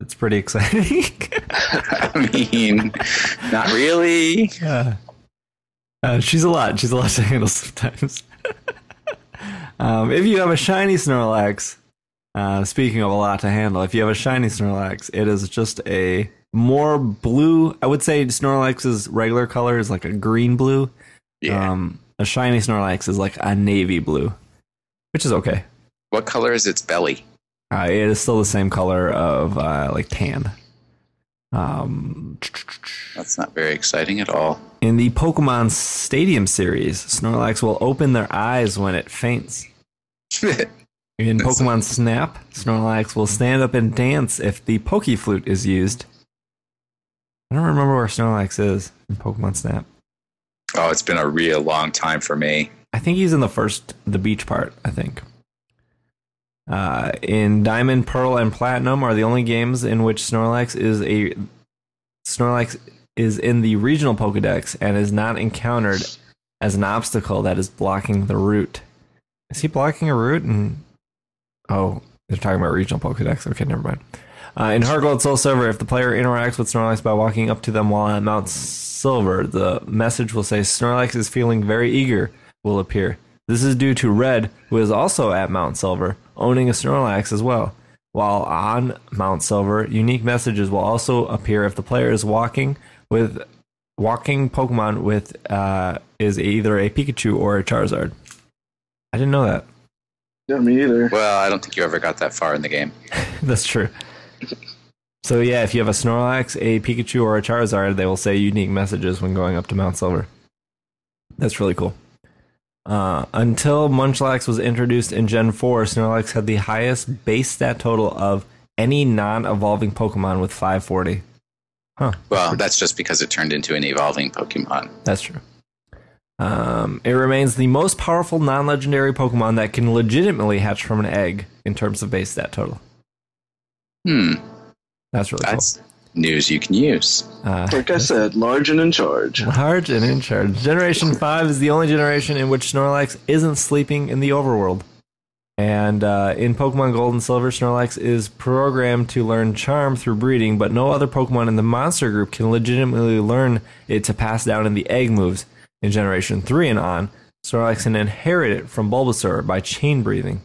Speaker 1: It's pretty exciting.
Speaker 2: I mean, not really.
Speaker 1: Uh, Uh, she's a lot. She's a lot to handle sometimes. um, if you have a shiny Snorlax, uh, speaking of a lot to handle, if you have a shiny Snorlax, it is just a more blue. I would say Snorlax's regular color is like a green blue.
Speaker 2: Yeah.
Speaker 1: Um, a shiny Snorlax is like a navy blue, which is okay.
Speaker 2: what color is its belly?
Speaker 1: Uh, it is still the same color of uh, like tan. Um,
Speaker 2: That's not very exciting at all.
Speaker 1: in the Pokemon Stadium series, Snorlax will open their eyes when it faints. In Pokemon Snap, Snorlax will stand up and dance if the Pokeflute is used. I don't remember where Snorlax is in Pokemon Snap.
Speaker 2: oh, it's been a real long time for me.
Speaker 1: I think he's in the first, the beach part, I think. Uh, in Diamond, Pearl, and Platinum are the only games in which Snorlax is a Snorlax is in the regional Pokedex and is not encountered as an obstacle that is blocking the route. Is he blocking a route? And oh, they're talking about regional Pokedex. Okay, never mind. Uh, in Heart Gold Soul Silver, if the player interacts with Snorlax by walking up to them while at Mount Silver, the message will say Snorlax is feeling very eager will appear. This is due to Red, who is also at Mount Silver, owning a Snorlax as well. While on Mount Silver, unique messages will also appear if the player is walking with walking Pokemon with uh, is either a Pikachu or a Charizard. I didn't know that.
Speaker 3: Yeah, me either.
Speaker 2: Well, I don't think you ever got that far in the game.
Speaker 1: That's true. So yeah, if you have a Snorlax, a Pikachu, or a Charizard, they will say unique messages when going up to Mount Silver. That's really cool. Uh, until Munchlax was introduced in Gen 4, Snorlax had the highest base stat total of any non-evolving Pokemon with 540. Huh.
Speaker 2: Well, that's just because it turned into an evolving Pokemon.
Speaker 1: That's true. Um, it remains the most powerful non-legendary Pokemon that can legitimately hatch from an egg in terms of base stat total.
Speaker 2: Hmm,
Speaker 1: That's really
Speaker 2: that's news you can use.
Speaker 1: Uh,
Speaker 3: Like I said, large and in charge.
Speaker 1: Large and in charge. Generation 5 is the only generation in which Snorlax isn't sleeping in the overworld. And uh, in Pokemon Gold and Silver, Snorlax is programmed to learn Charm through breeding, but no other Pokemon in the monster group can legitimately learn it to pass down in the egg moves. In Generation 3 and on, Snorlax can inherit it from Bulbasaur by chain breeding.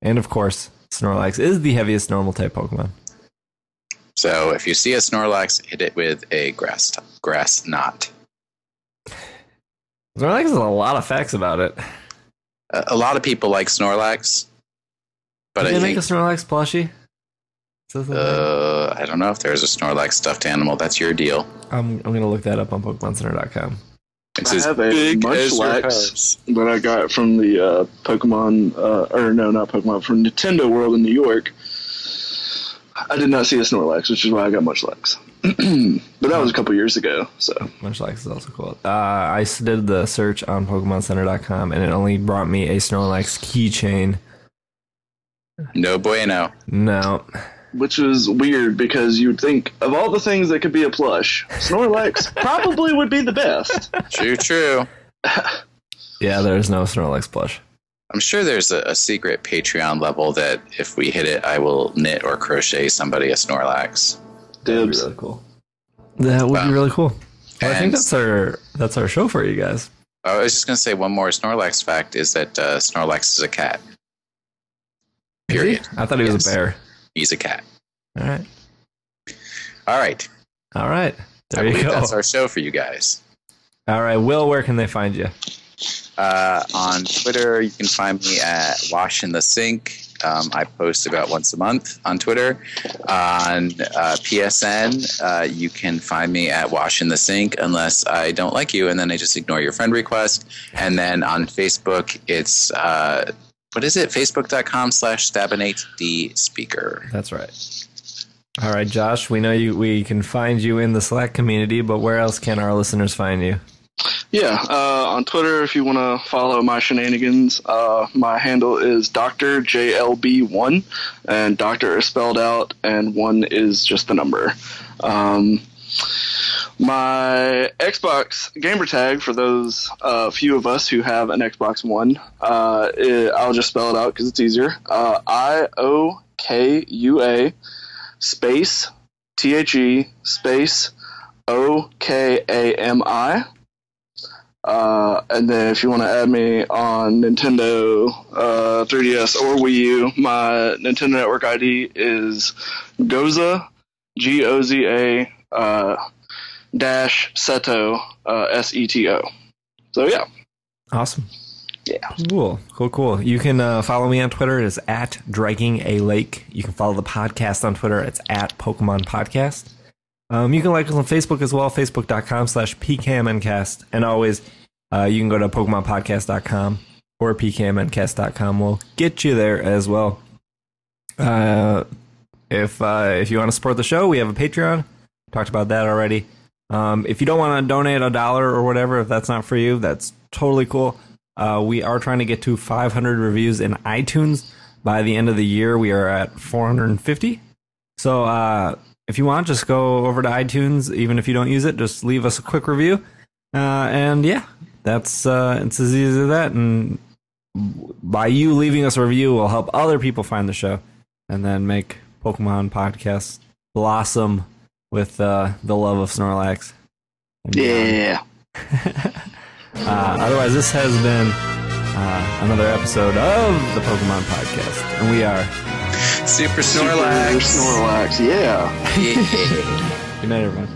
Speaker 1: And of course, Snorlax is the heaviest normal type Pokemon.
Speaker 2: So if you see a Snorlax, hit it with a grass grass knot.
Speaker 1: Snorlax has a lot of facts about it.
Speaker 2: A, a lot of people like Snorlax, but
Speaker 1: Did
Speaker 2: I
Speaker 1: they make a Snorlax plushie? Is that the-
Speaker 2: uh, I don't know if there's a Snorlax stuffed animal. That's your deal.
Speaker 1: I'm, I'm going to look that up on PokemonCenter.com.
Speaker 2: It's
Speaker 3: I
Speaker 2: as
Speaker 3: have a
Speaker 2: big
Speaker 3: Munchlax.
Speaker 2: as your house.
Speaker 3: that I got from the uh, Pokemon, uh, or no, not Pokemon, from Nintendo World in New York. I did not see a Snorlax, which is why I got Munchlax. but that was a couple years ago, so
Speaker 1: Munchlax is also cool. Uh, I s- did the search on PokemonCenter.com and it only brought me a Snorlax keychain.
Speaker 2: No bueno.
Speaker 1: No.
Speaker 3: which is weird because you'd think of all the things that could be a plush, Snorlax probably would be the best.
Speaker 2: True, true.
Speaker 1: Yeah, there's no Snorlax plush.
Speaker 2: I'm sure there's a, a secret Patreon level that if we hit it, I will knit or crochet somebody a Snorlax.
Speaker 1: That'd be really cool. That would
Speaker 2: Wow.
Speaker 1: be really cool. Well, I think that's our that's our show for you guys.
Speaker 2: I was just going to say one more Snorlax fact is that uh, Snorlax is a cat. Period.
Speaker 1: I thought he was
Speaker 2: Yes.
Speaker 1: a bear.
Speaker 2: He's a cat.
Speaker 1: All right.
Speaker 2: All right.
Speaker 1: All right.
Speaker 2: I
Speaker 1: There you
Speaker 2: believe
Speaker 1: go.
Speaker 2: that's our show for you guys.
Speaker 1: All right. Will, where can they find you?
Speaker 2: Uh, on Twitter, you can find me at Wash in the Sink. Um, I post about once a month on Twitter. On uh, PSN, uh, you can find me at Wash in the Sink unless I don't like you, and then I just ignore your friend request. And then on Facebook, it's uh, what is it? Facebook.com slash Stabinate Speaker.
Speaker 1: That's right. All right, Josh. We know you. We can find you in the Slack community, but where else can our listeners find you?
Speaker 3: Yeah, uh, on Twitter, if you want to follow my shenanigans, uh, my handle is Doctor JLB1, and Doctor is spelled out, and one is just the number. Um, my Xbox gamer tag for those uh, few of us who have an Xbox One, uh, i- I'll just spell it out because it's easier. Uh, I O K U A space T H E space O K A M I. Uh, and then if you want to add me on Nintendo uh, 3DS or Wii U, my Nintendo Network ID is Goza, G O Z A uh, dash Seto, uh, S E T O. So yeah,
Speaker 1: Awesome.
Speaker 3: yeah.
Speaker 1: Cool, cool, cool. You can uh, follow me on Twitter. It's at Dragging a Lake. You can follow the podcast on Twitter. It's at Pokemon Podcast. Um, you can like us on Facebook as well, facebook.com slash pkmncast. And always, uh, you can go to pokemonpodcast.com or pkmncast.com. We'll get you there as well. Uh, if uh, if you want to support the show, we have a Patreon. Talked about that already. Um, if you don't want to donate a dollar or whatever, if that's not for you, that's totally cool. Uh, we are trying to get to 500 reviews in iTunes by the end of the year. We are at 450. So uh, if you want, just go over to iTunes. Even if you don't use it, just leave us a quick review. Uh, and yeah, that's uh, it's as easy as that. And by you leaving us a review, will help other people find the show, and then make Pokemon podcast blossom with uh, the love of Snorlax.
Speaker 3: Yeah.
Speaker 1: Uh, otherwise, this has been uh, another episode of the Pokemon Podcast, and we are.
Speaker 2: Super
Speaker 3: Super
Speaker 2: Snorlax.
Speaker 3: Snorlax, yeah.
Speaker 2: Yeah.
Speaker 1: Good night, everyone.